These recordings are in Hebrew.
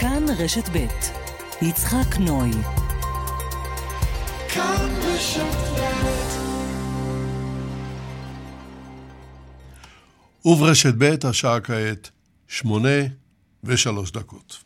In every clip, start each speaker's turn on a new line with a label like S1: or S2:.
S1: כאן רשת ב' יצחק נוי כאן רשת וברשת ב' השעה כעת שמונה ושלוש דקות.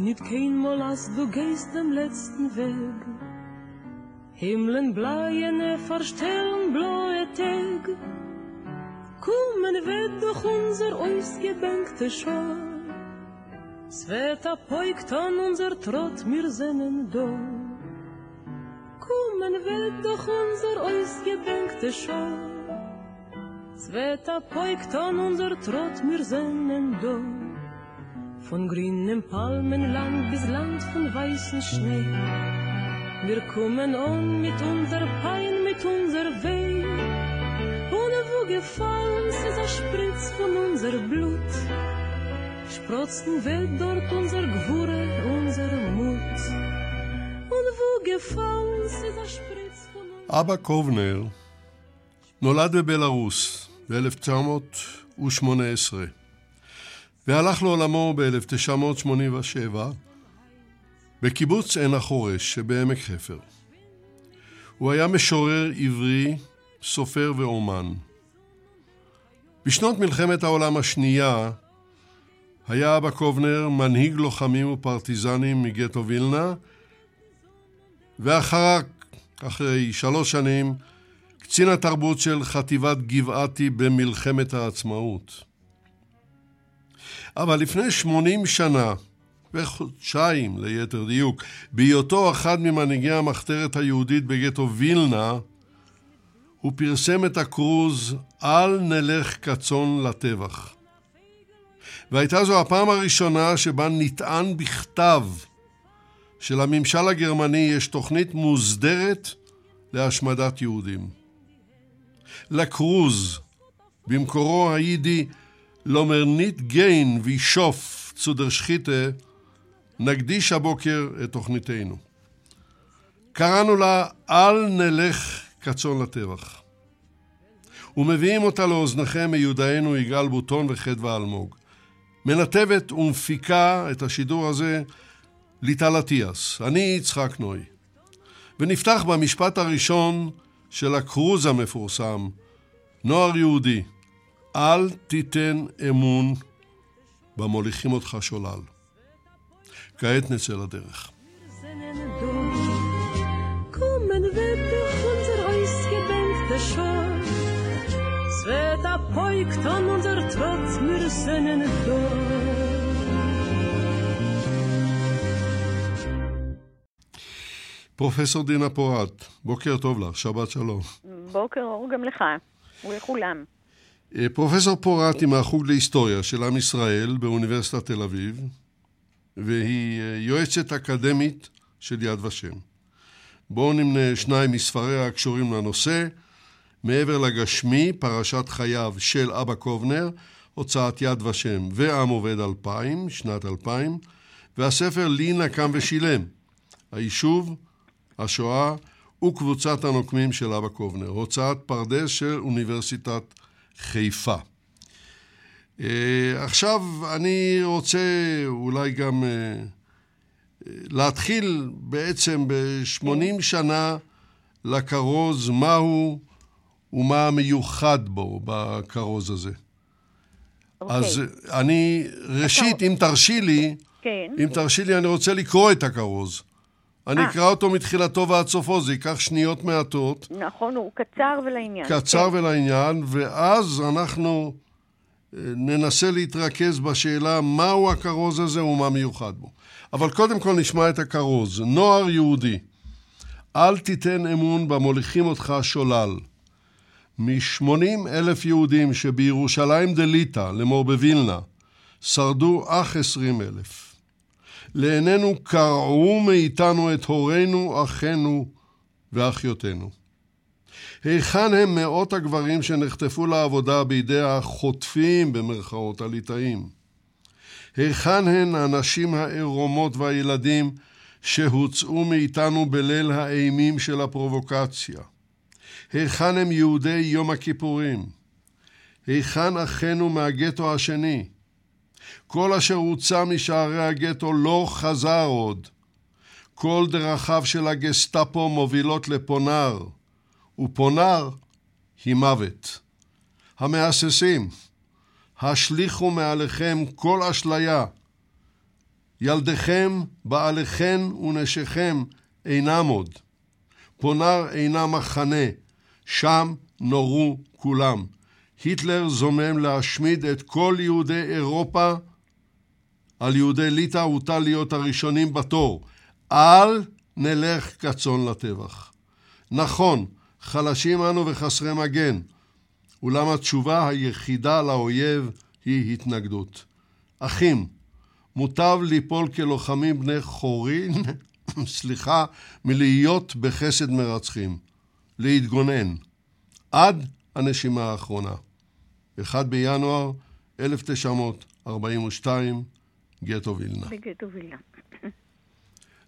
S2: Nicht kein Mal, als du gehst dem letzten Weg. Himmeln bleiene verstellen blaue Tag. Kommen wird doch unser ausgebänkte Schau. Es wird apoigt an unser Trott, wir sinnen do. Kommen wird doch unser ausgebänkte Schau. Es wird apoigt an unser Trott, wir sinnen do. Von grünem Palmenland bis Land von weißen Schnee. Wir kommen on mit unser Pein, mit unser Weh. Ohne wo gefallen, es ist ein Spritz von unser Blut. Sprotzen wird dort unser Gwure, unser Mut. Und wo gefallen, es ist ein Spritz von unser
S1: אבא קובנר נולד בבלארוס ב-1918. והלך לעולמו ב-1987 בקיבוץ עין החורש שבעמק חפר. הוא היה משורר עברי, סופר ואומן. בשנות מלחמת העולם השנייה היה אבא קובנר מנהיג לוחמים ופרטיזנים מגטו וילנה, ואחר, אחרי שלוש שנים, קצין התרבות של חטיבת גבעתי במלחמת העצמאות. אבל לפני 80 שנה, וחודשיים ליתר דיוק, בהיותו אחד ממנהיגי המחתרת היהודית בגטו וילנה, הוא פרסם את הכרוז "אל נלך כצאן לטבח". והייתה זו הפעם הראשונה שבה נטען בכתב שלממשל הגרמני יש תוכנית מוסדרת להשמדת יהודים. לכרוז, במקורו היידי לומר ניט גיין וישוף צו דר שחיטה, נקדיש הבוקר את תוכניתנו. קראנו לה אל נלך כצאן לטבח. ומביאים אותה לאוזניכם מיודענו יגאל בוטון וחדווה אלמוג. מנתבת ומפיקה את השידור הזה ליטל אטיאס, אני יצחק נוי. ונפתח במשפט הראשון של הכרוז המפורסם, נוער יהודי, אל תיתן אמון במוליכים אותך שולל. כעת נצא לדרך. Sveta pojkton unser trotz mir sinnen פרופסור דינה פורת, בוקר טוב לך, שבת שלום.
S3: בוקר אור גם לך ולכולם.
S1: אה, פרופסור פורת היא מהחוג להיסטוריה של עם ישראל באוניברסיטת תל אביב, והיא אה, יועצת אקדמית של יד ושם. בואו נמנה שניים מספריה הקשורים לנושא, מעבר לגשמי, פרשת חייו של אבא קובנר, הוצאת יד ושם ועם עובד 2000, שנת 2000, והספר לינה קם ושילם, היישוב, השואה וקבוצת הנוקמים של אבא קובנר, הוצאת פרדס של אוניברסיטת חיפה. Uh, עכשיו אני רוצה אולי גם uh, להתחיל בעצם ב-80 שנה לכרוז, מהו ומה המיוחד בו, בכרוז הזה. Okay. אוקיי. אז אני, ראשית, אם תרשי לי, כן. אם תרשי לי, אני רוצה לקרוא את הכרוז. אני אה. אקרא אותו מתחילתו ועד סופו, זה ייקח שניות מעטות.
S3: נכון, הוא קצר ולעניין.
S1: קצר כן. ולעניין, ואז אנחנו אה, ננסה להתרכז בשאלה מהו הכרוז הזה ומה מיוחד בו. אבל קודם כל נשמע את הכרוז. נוער יהודי, אל תיתן אמון במוליכים אותך שולל. מ-80 אלף יהודים שבירושלים דליטא, לאמור בווילנה, שרדו אך 20 אלף. לעינינו קרעו מאיתנו את הורינו, אחינו ואחיותינו. היכן הם מאות הגברים שנחטפו לעבודה בידי החוטפים במרכאות הליטאים? היכן הן הנשים העירומות והילדים שהוצאו מאיתנו בליל האימים של הפרובוקציה? היכן הם יהודי יום הכיפורים? היכן אחינו מהגטו השני? כל אשר הוצא משערי הגטו לא חזר עוד. כל דרכיו של הגסטאפו מובילות לפונר, ופונר היא מוות. המהססים, השליכו מעליכם כל אשליה. ילדיכם, בעליכם ונשיכם אינם עוד. פונר אינה מחנה, שם נורו כולם. היטלר זומם להשמיד את כל יהודי אירופה, על יהודי ליטא הוטל להיות הראשונים בתור. אל נלך כצאן לטבח. נכון, חלשים אנו וחסרי מגן, אולם התשובה היחידה לאויב היא התנגדות. אחים, מוטב ליפול כלוחמים בני חורין, סליחה, מלהיות בחסד מרצחים. להתגונן. עד הנשימה האחרונה. 1 בינואר 1942, גטו וילנה.
S3: בגטו וילנה.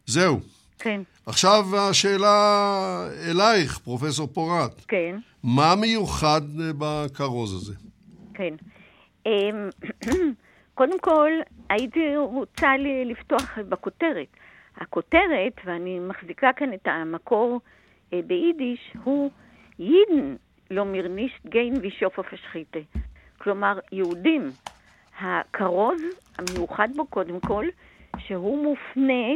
S1: זהו.
S3: כן.
S1: עכשיו השאלה אלייך, פרופסור פורת.
S3: כן.
S1: מה מיוחד בכרוז הזה?
S3: כן. אמ, קודם כל, הייתי רוצה לפתוח בכותרת. הכותרת, ואני מחזיקה כאן את המקור אה, ביידיש, הוא יידן לא מירנישט גיין וישופו פשחיתה. כלומר, יהודים. הכרוז המיוחד בו קודם כל, שהוא מופנה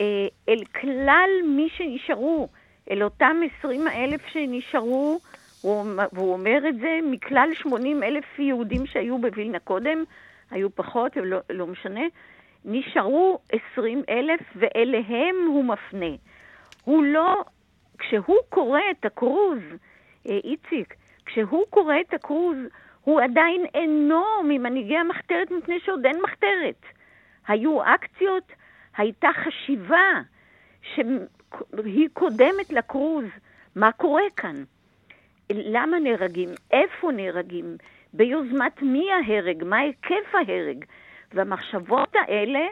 S3: אה, אל כלל מי שנשארו, אל אותם 20 אלף שנשארו, והוא אומר את זה, מכלל 80 אלף יהודים שהיו בווילנה קודם, היו פחות, לא, לא משנה, נשארו 20 אלף ואליהם הוא מפנה. הוא לא, כשהוא קורא את הכרוז, אה, איציק, כשהוא קורא את הכרוז, הוא עדיין אינו ממנהיגי המחתרת מפני שעוד אין מחתרת. היו אקציות, הייתה חשיבה שהיא קודמת לכרוז. מה קורה כאן? למה נהרגים? איפה נהרגים? ביוזמת מי ההרג? מה היקף ההרג? והמחשבות האלה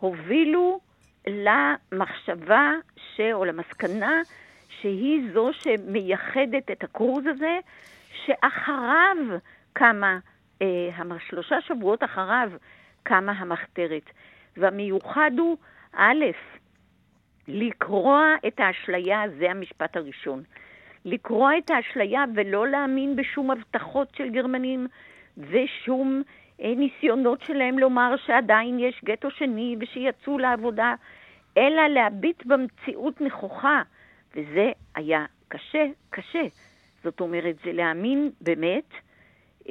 S3: הובילו למחשבה ש... או למסקנה שהיא זו שמייחדת את הכרוז הזה, שאחריו קמה, אה, שלושה שבועות אחריו קמה המחתרת. והמיוחד הוא, א', לקרוע את האשליה, זה המשפט הראשון. לקרוע את האשליה ולא להאמין בשום הבטחות של גרמנים ושום אה, ניסיונות שלהם לומר שעדיין יש גטו שני ושיצאו לעבודה, אלא להביט במציאות נכוחה, וזה היה קשה, קשה. זאת אומרת, זה להאמין באמת,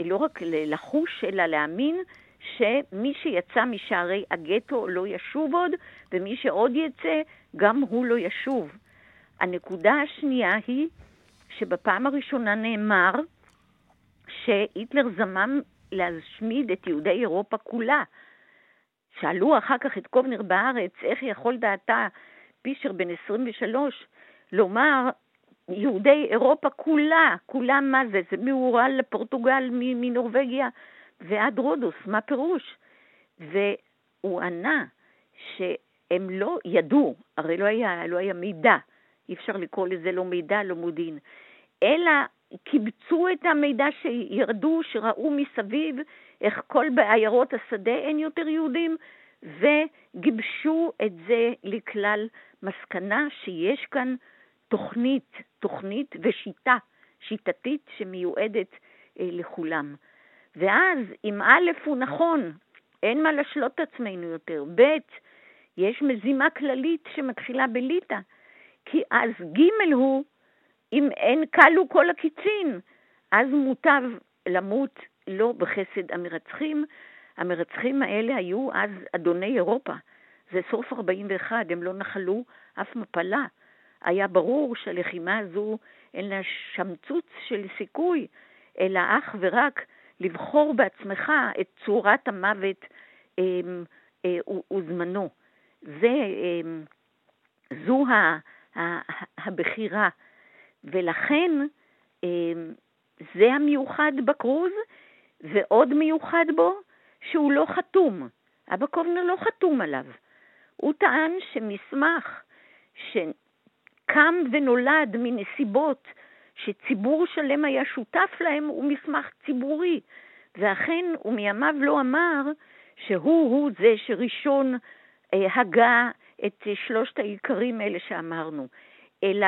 S3: לא רק לחוש, אלא להאמין שמי שיצא משערי הגטו לא ישוב עוד, ומי שעוד יצא, גם הוא לא ישוב. הנקודה השנייה היא שבפעם הראשונה נאמר שהיטלר זמם להשמיד את יהודי אירופה כולה. שאלו אחר כך את קובנר בארץ, איך יכול דעתה פישר בן 23 לומר יהודי אירופה כולה, כולה מה זה? זה מאורל לפורטוגל מנורבגיה ועד רודוס, מה פירוש? והוא ענה שהם לא ידעו, הרי לא היה, לא היה מידע, אי אפשר לקרוא לזה לא מידע, לא מודיעין, אלא קיבצו את המידע שירדו, שראו מסביב איך כל בעיירות השדה אין יותר יהודים, וגיבשו את זה לכלל מסקנה שיש כאן תוכנית, תוכנית ושיטה, שיטתית שמיועדת אה, לכולם. ואז אם א' הוא נכון, אין מה לשלוט את עצמנו יותר, ב', יש מזימה כללית שמתחילה בליטא, כי אז ג' הוא, אם אין כלו כל הקיצין, אז מוטב למות לא בחסד המרצחים. המרצחים האלה היו אז אדוני אירופה. זה סוף 41, הם לא נחלו אף מפלה. היה ברור שהלחימה הזו אין לה שמצוץ של סיכוי, אלא אך ורק לבחור בעצמך את צורת המוות אה, אה, וזמנו. זה, אה, זו ה, ה, הבחירה, ולכן אה, זה המיוחד בכרוז, ועוד מיוחד בו, שהוא לא חתום. אבא קובנר לא חתום עליו. הוא טען שמסמך שקם ונולד מנסיבות שציבור שלם היה שותף להם הוא מסמך ציבורי. ואכן, הוא מימיו לא אמר שהוא-הוא זה שראשון אה, הגה את אה, שלושת העיקרים האלה שאמרנו, אלא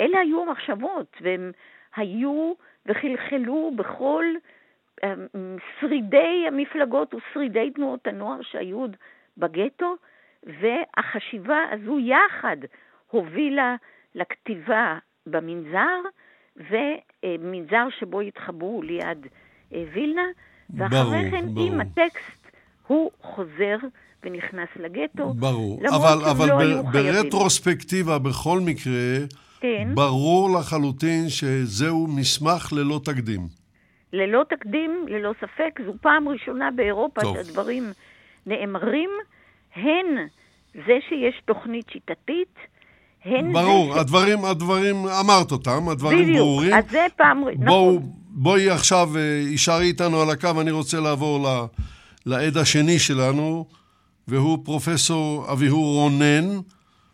S3: אלה היו המחשבות, והם היו וחלחלו בכל אה, שרידי המפלגות ושרידי תנועות הנוער שהיו בגטו, והחשיבה הזו יחד הובילה לכתיבה במנזר, ומנזר שבו התחברו ליד וילנה, ואחרי כן ברור. עם הטקסט הוא חוזר ונכנס לגטו.
S1: ברור, אבל, אבל לא ב- ברטרוספקטיבה בכל מקרה, כן. ברור לחלוטין שזהו מסמך ללא תקדים.
S3: ללא תקדים, ללא ספק, זו פעם ראשונה באירופה טוב. שהדברים נאמרים, הן זה שיש תוכנית שיטתית, הן
S1: ברור, זה... הדברים, הדברים, אמרת אותם, הדברים
S3: בדיוק,
S1: ברורים.
S3: בדיוק, אז זה פעם,
S1: בואו, נכון. בואי עכשיו, יישארי אה, איתנו על הקו, אני רוצה לעבור ל, לעד השני שלנו, והוא פרופסור אביהור רונן.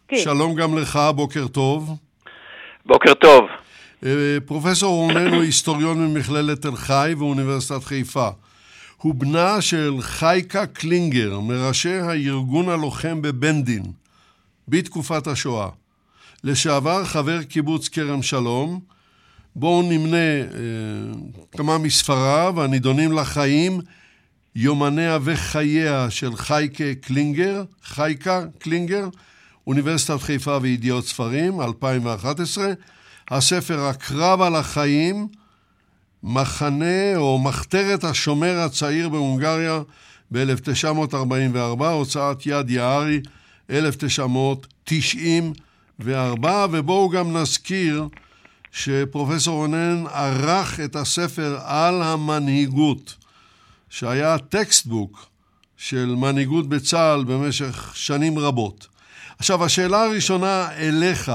S1: כן. שלום גם לך, בוקר טוב.
S4: בוקר טוב.
S1: אה, פרופסור רונן הוא היסטוריון ממכללת תל חי ואוניברסיטת חיפה. הוא בנה של חייקה קלינגר, מראשי הארגון הלוחם בבנדין, בתקופת השואה. לשעבר חבר קיבוץ כרם שלום. בואו נמנה אה, כמה מספריו הנידונים לחיים יומניה וחייה של חייקה קלינגר, חייקה קלינגר, אוניברסיטת חיפה וידיעות ספרים, 2011. הספר הקרב על החיים, מחנה או מחתרת השומר הצעיר בהונגריה ב-1944, הוצאת יד יערי, 1994, ובואו גם נזכיר שפרופסור רונן ערך את הספר על המנהיגות. שהיה textbook של מנהיגות בצה"ל במשך שנים רבות. עכשיו, השאלה הראשונה אליך,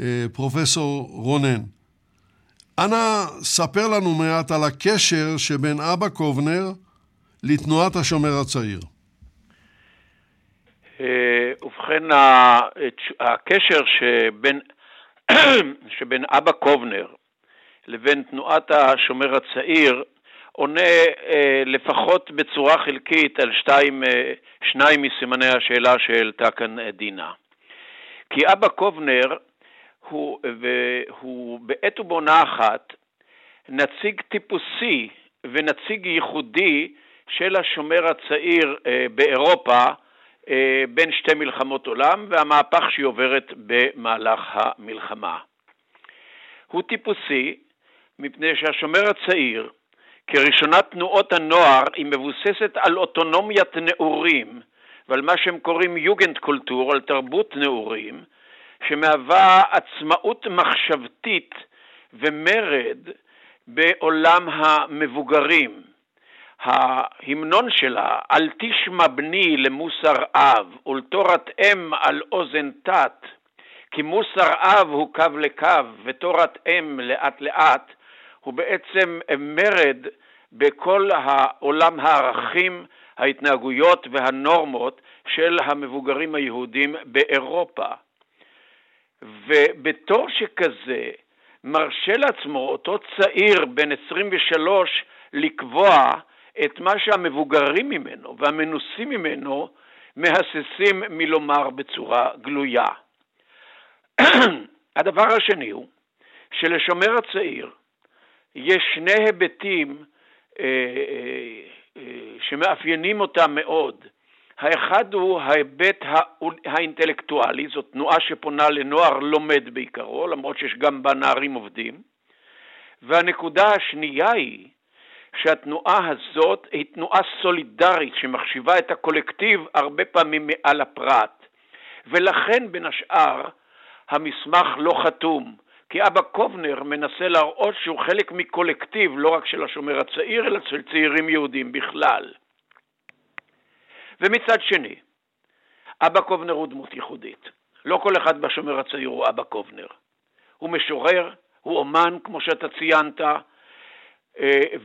S1: אה, פרופסור רונן. אנא, ספר לנו מעט על הקשר שבין אבא קובנר לתנועת השומר הצעיר.
S4: אה, ובכן, הקשר שבין, שבין אבא קובנר לבין תנועת השומר הצעיר עונה אה, לפחות בצורה חלקית על שתיים, אה, שניים מסימני השאלה שהעלתה כאן דינה. כי אבא קובנר הוא, הוא בעת ובעונה אחת נציג טיפוסי ונציג ייחודי של השומר הצעיר באירופה בין שתי מלחמות עולם והמהפך שהיא עוברת במהלך המלחמה. הוא טיפוסי מפני שהשומר הצעיר כראשונת תנועות הנוער היא מבוססת על אוטונומיית נעורים ועל מה שהם קוראים יוגנד קולטור, על תרבות נעורים, שמהווה עצמאות מחשבתית ומרד בעולם המבוגרים. ההמנון שלה, אל תשמע בני למוסר אב ולתורת אם על אוזן תת, כי מוסר אב הוא קו לקו ותורת אם לאט לאט, הוא בעצם מרד בכל העולם הערכים, ההתנהגויות והנורמות של המבוגרים היהודים באירופה. ובתור שכזה מרשה לעצמו אותו צעיר בן 23 לקבוע את מה שהמבוגרים ממנו והמנוסים ממנו מהססים מלומר בצורה גלויה. הדבר השני הוא שלשומר הצעיר יש שני היבטים אה, אה, אה, שמאפיינים אותם מאוד. האחד הוא ההיבט האינטלקטואלי, זאת תנועה שפונה לנוער לומד בעיקרו, למרות שיש גם בה נערים עובדים. והנקודה השנייה היא שהתנועה הזאת היא תנועה סולידרית שמחשיבה את הקולקטיב הרבה פעמים מעל הפרט. ולכן בין השאר המסמך לא חתום, כי אבא קובנר מנסה להראות שהוא חלק מקולקטיב לא רק של השומר הצעיר, אלא של צעירים יהודים בכלל. ומצד שני, אבא קובנר הוא דמות ייחודית. לא כל אחד בשומר הצעיר הוא אבא קובנר. הוא משורר, הוא אומן, כמו שאתה ציינת,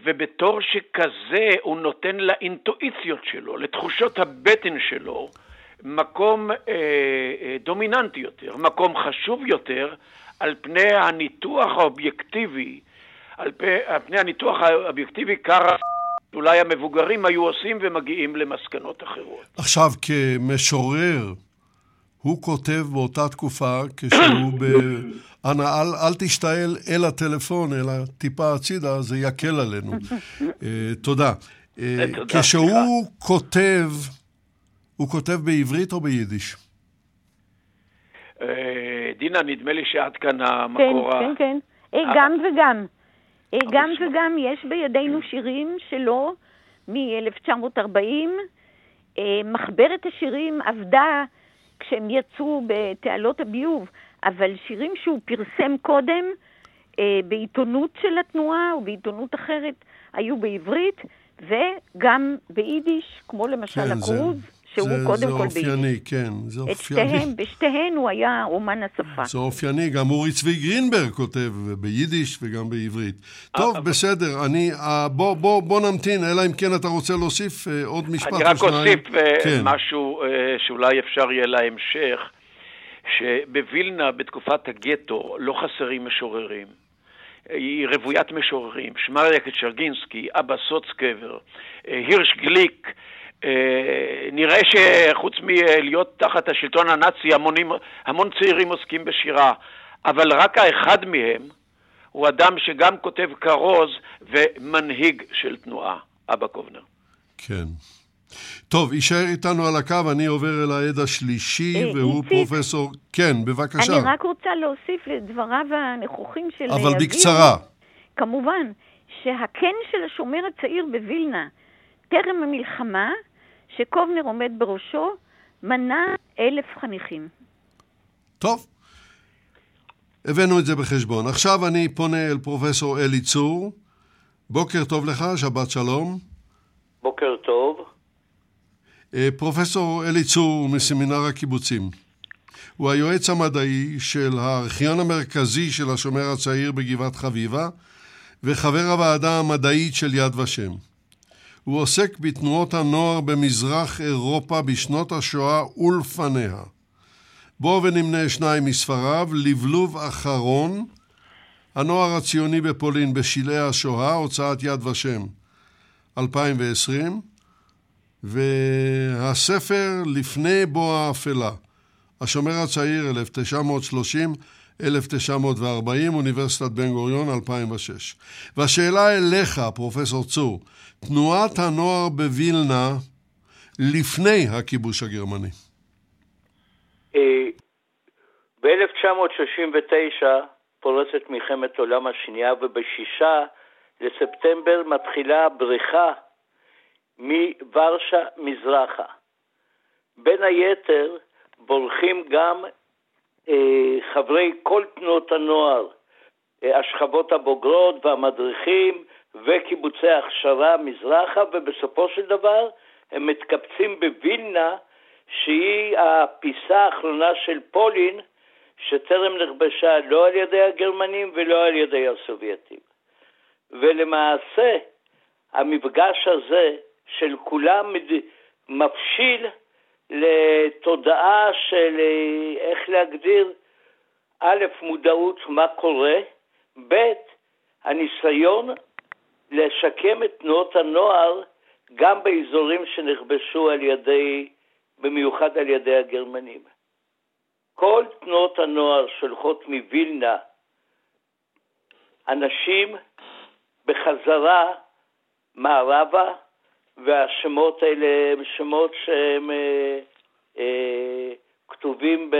S4: ובתור שכזה הוא נותן לאינטואיציות שלו, לתחושות הבטן שלו, מקום דומיננטי יותר, מקום חשוב יותר על פני הניתוח האובייקטיבי, על פני הניתוח האובייקטיבי קרה אולי המבוגרים היו עושים ומגיעים למסקנות אחרות.
S1: עכשיו, כמשורר, הוא כותב באותה תקופה, כשהוא ב... אנא, אל, אל תשתעל אל הטלפון, אלא טיפה הצידה, זה יקל עלינו. uh, תודה. Uh, כשהוא כותב, הוא כותב בעברית או ביידיש?
S4: דינה, נדמה לי שעד כאן המקור
S3: כן, ה... כן, כן. גם וגם. גם וגם יש בידינו שירים שלו מ-1940. מחברת השירים עבדה כשהם יצאו בתעלות הביוב, אבל שירים שהוא פרסם קודם בעיתונות של התנועה או בעיתונות אחרת היו בעברית וגם ביידיש, כמו למשל כן, הכרוז. זה... שהוא זה, קודם
S1: זה
S3: כל
S1: ביידיש. זה אופייני, כן, זה אופייני.
S3: שתיהן, בשתיהן הוא היה אומן השפה.
S1: זה אופייני, גם אורי צבי גרינברג כותב ביידיש וגם בעברית. טוב. בסדר, אני, אה, בוא, בוא, בוא נמתין, אלא אם כן אתה רוצה להוסיף אה, עוד משפט או שניים.
S4: אני רק אוסיף אה, כן. משהו שאולי אפשר יהיה להמשך, שבווילנה, בתקופת הגטו, לא חסרים משוררים. היא רוויית משוררים, שמריה קצ'רגינסקי, אבא סוצקבר, הירש גליק, אה, נראה שחוץ מלהיות תחת השלטון הנאצי, המונים, המון צעירים עוסקים בשירה, אבל רק האחד מהם הוא אדם שגם כותב כרוז ומנהיג של תנועה, אבא קובנר.
S1: כן. טוב, יישאר איתנו על הקו, אני עובר אל העד השלישי, אה, והוא פרופסור... כן, בבקשה.
S3: אני רק רוצה להוסיף לדבריו הנכוחים של...
S1: אבל בקצרה.
S3: כמובן, שהקן של השומר הצעיר בווילנה, טרם המלחמה, שקובנר עומד בראשו, מנה אלף חניכים.
S1: טוב, הבאנו את זה בחשבון. עכשיו אני פונה אל פרופסור אלי צור. בוקר טוב לך, שבת שלום.
S5: בוקר טוב.
S1: אה, פרופסור אלי צור מסמינר הקיבוצים. הוא היועץ המדעי של הארכיון המרכזי של השומר הצעיר בגבעת חביבה וחבר הוועדה המדעית של יד ושם. הוא עוסק בתנועות הנוער במזרח אירופה בשנות השואה ולפניה. בואו ונמנה שניים מספריו, לבלוב אחרון, הנוער הציוני בפולין בשלהי השואה, הוצאת יד ושם, 2020, והספר לפני בוא האפלה, השומר הצעיר, 1930-1940, אוניברסיטת בן גוריון, 2006. והשאלה אליך, פרופסור צור, תנועת הנוער בווילנה לפני הכיבוש הגרמני?
S5: אה, ב-1939 פורצת מלחמת העולם השנייה ובשישה לספטמבר מתחילה בריחה מוורשה מזרחה. בין היתר בורחים גם חברי כל תנועות הנוער, אה, השכבות הבוגרות והמדריכים וקיבוצי הכשרה מזרחה, ובסופו של דבר הם מתקבצים בווילנה, שהיא הפיסה האחרונה של פולין, שטרם נכבשה לא על ידי הגרמנים ולא על ידי הסובייטים. ולמעשה, המפגש הזה של כולם מבשיל לתודעה של איך להגדיר, א', מודעות מה קורה, ב', הניסיון לשקם את תנועות הנוער גם באזורים שנכבשו על ידי, במיוחד על ידי הגרמנים. כל תנועות הנוער שולחות מווילנה אנשים בחזרה מערבה, והשמות האלה הם שמות שהם אה, אה, כתובים ב,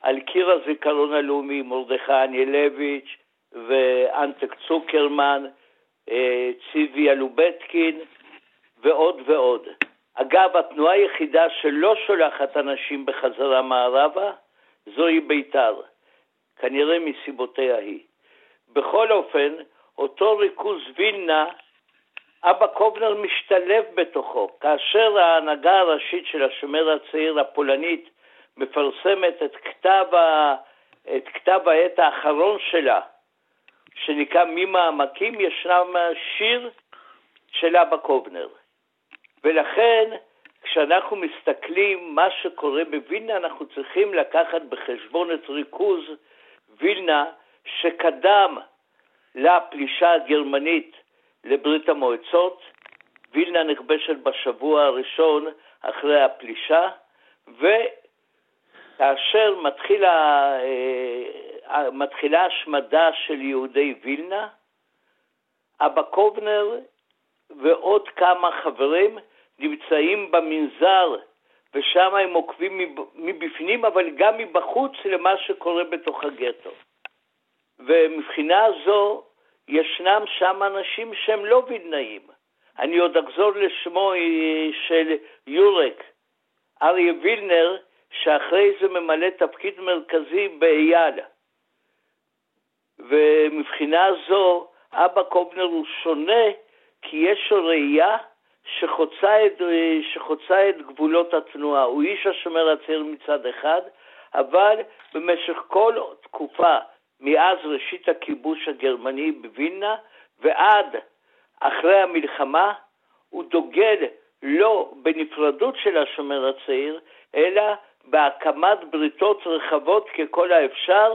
S5: על קיר הזיכרון הלאומי, מרדכי אניאלביץ' ואנטק צוקרמן, אה, ציבי אלובטקין ועוד ועוד. אגב, התנועה היחידה שלא שולחת אנשים בחזרה מערבה זוהי בית"ר, כנראה מסיבותיה היא. בכל אופן, אותו ריכוז וילנה, אבא קובנר משתלב בתוכו. כאשר ההנהגה הראשית של השומר הצעיר הפולנית מפרסמת את כתב, ה... את כתב העת האחרון שלה, שנקרא ממעמקים, ישנם שיר של אבא קובנר. ולכן, כשאנחנו מסתכלים מה שקורה בווילנה, אנחנו צריכים לקחת בחשבון את ריכוז וילנה שקדם לפלישה הגרמנית לברית המועצות. וילנה נכבשת בשבוע הראשון אחרי הפלישה, וכאשר מתחילה, אה, מתחילה השמדה של יהודי וילנה, אבא קובנר ועוד כמה חברים נמצאים במנזר, ושם הם עוקבים מבפנים, אבל גם מבחוץ למה שקורה בתוך הגטו. ומבחינה זו, ישנם שם אנשים שהם לא וילנאים. אני עוד אחזור לשמו אה, של יורק, אריה וילנר, שאחרי זה ממלא תפקיד מרכזי באייל. ומבחינה זו, אבא קובנר הוא שונה כי יש לו ראייה שחוצה את, שחוצה את גבולות התנועה. הוא איש השומר הצעיר מצד אחד, אבל במשך כל תקופה, מאז ראשית הכיבוש הגרמני בווילנה ועד אחרי המלחמה, הוא דוגל לא בנפרדות של השומר הצעיר, אלא בהקמת בריתות רחבות ככל האפשר,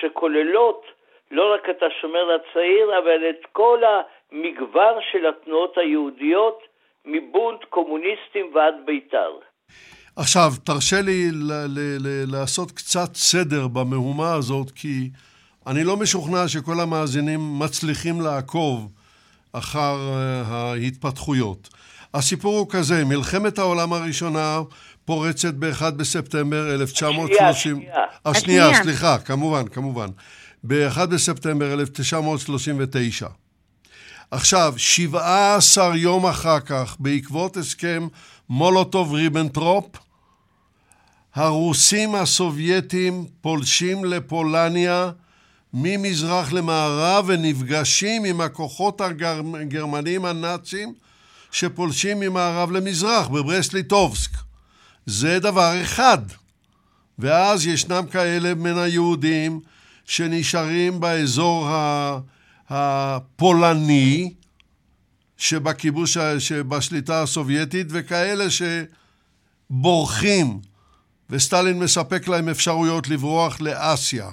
S5: שכוללות לא רק את השומר הצעיר, אבל את כל המגוון של התנועות היהודיות, מבונט, קומוניסטים ועד בית"ר.
S1: עכשיו, תרשה לי ל- ל- ל- לעשות קצת סדר במהומה הזאת, כי אני לא משוכנע שכל המאזינים מצליחים לעקוב אחר uh, ההתפתחויות. הסיפור הוא כזה, מלחמת העולם הראשונה פורצת ב-1 בספטמבר 1930... השנייה, השנייה, סליחה, כמובן, כמובן. ב-1 בספטמבר 1939. עכשיו, 17 יום אחר כך, בעקבות הסכם מולוטוב-ריבנטרופ, הרוסים הסובייטים פולשים לפולניה ממזרח למערב ונפגשים עם הכוחות הגרמנים הנאצים שפולשים ממערב למזרח בברסט-ליטובסק. זה דבר אחד. ואז ישנם כאלה מן היהודים שנשארים באזור הפולני שבכיבוש, שבשליטה הסובייטית, וכאלה שבורחים, וסטלין מספק להם אפשרויות לברוח לאסיה,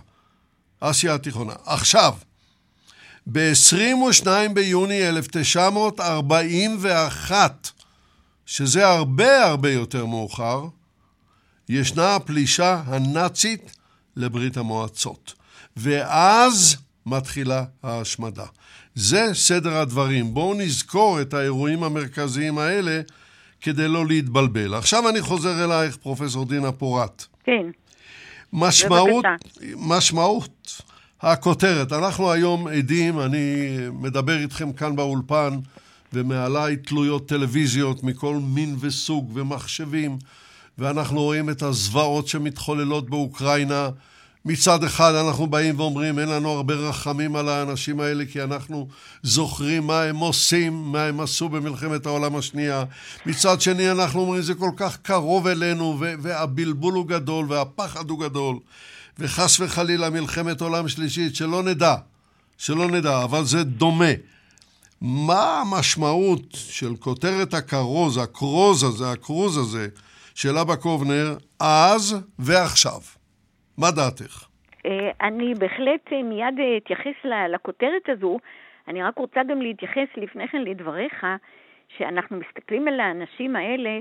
S1: אסיה התיכונה. עכשיו, ב-22 ביוני 1941, שזה הרבה הרבה יותר מאוחר, ישנה הפלישה הנאצית לברית המועצות. ואז מתחילה ההשמדה. זה סדר הדברים. בואו נזכור את האירועים המרכזיים האלה כדי לא להתבלבל. עכשיו אני חוזר אלייך, פרופסור דינה פורת.
S3: כן.
S1: משמעות, משמעות הכותרת. אנחנו היום עדים, אני מדבר איתכם כאן באולפן, ומעליי תלויות טלוויזיות מכל מין וסוג ומחשבים, ואנחנו רואים את הזוועות שמתחוללות באוקראינה. מצד אחד אנחנו באים ואומרים, אין לנו הרבה רחמים על האנשים האלה, כי אנחנו זוכרים מה הם עושים, מה הם עשו במלחמת העולם השנייה. מצד שני אנחנו אומרים, זה כל כך קרוב אלינו, והבלבול הוא גדול, והפחד הוא גדול. וחס וחלילה מלחמת עולם שלישית, שלא נדע, שלא נדע, אבל זה דומה. מה המשמעות של כותרת הכרוז, הקרוז הזה, הקרוז הזה, של אבא קובנר, אז ועכשיו? מה דעתך?
S3: אה, אני בהחלט אה, מיד אה, אתייחס לכותרת הזו. אני רק רוצה גם להתייחס לפני כן לדבריך, שאנחנו מסתכלים על האנשים האלה,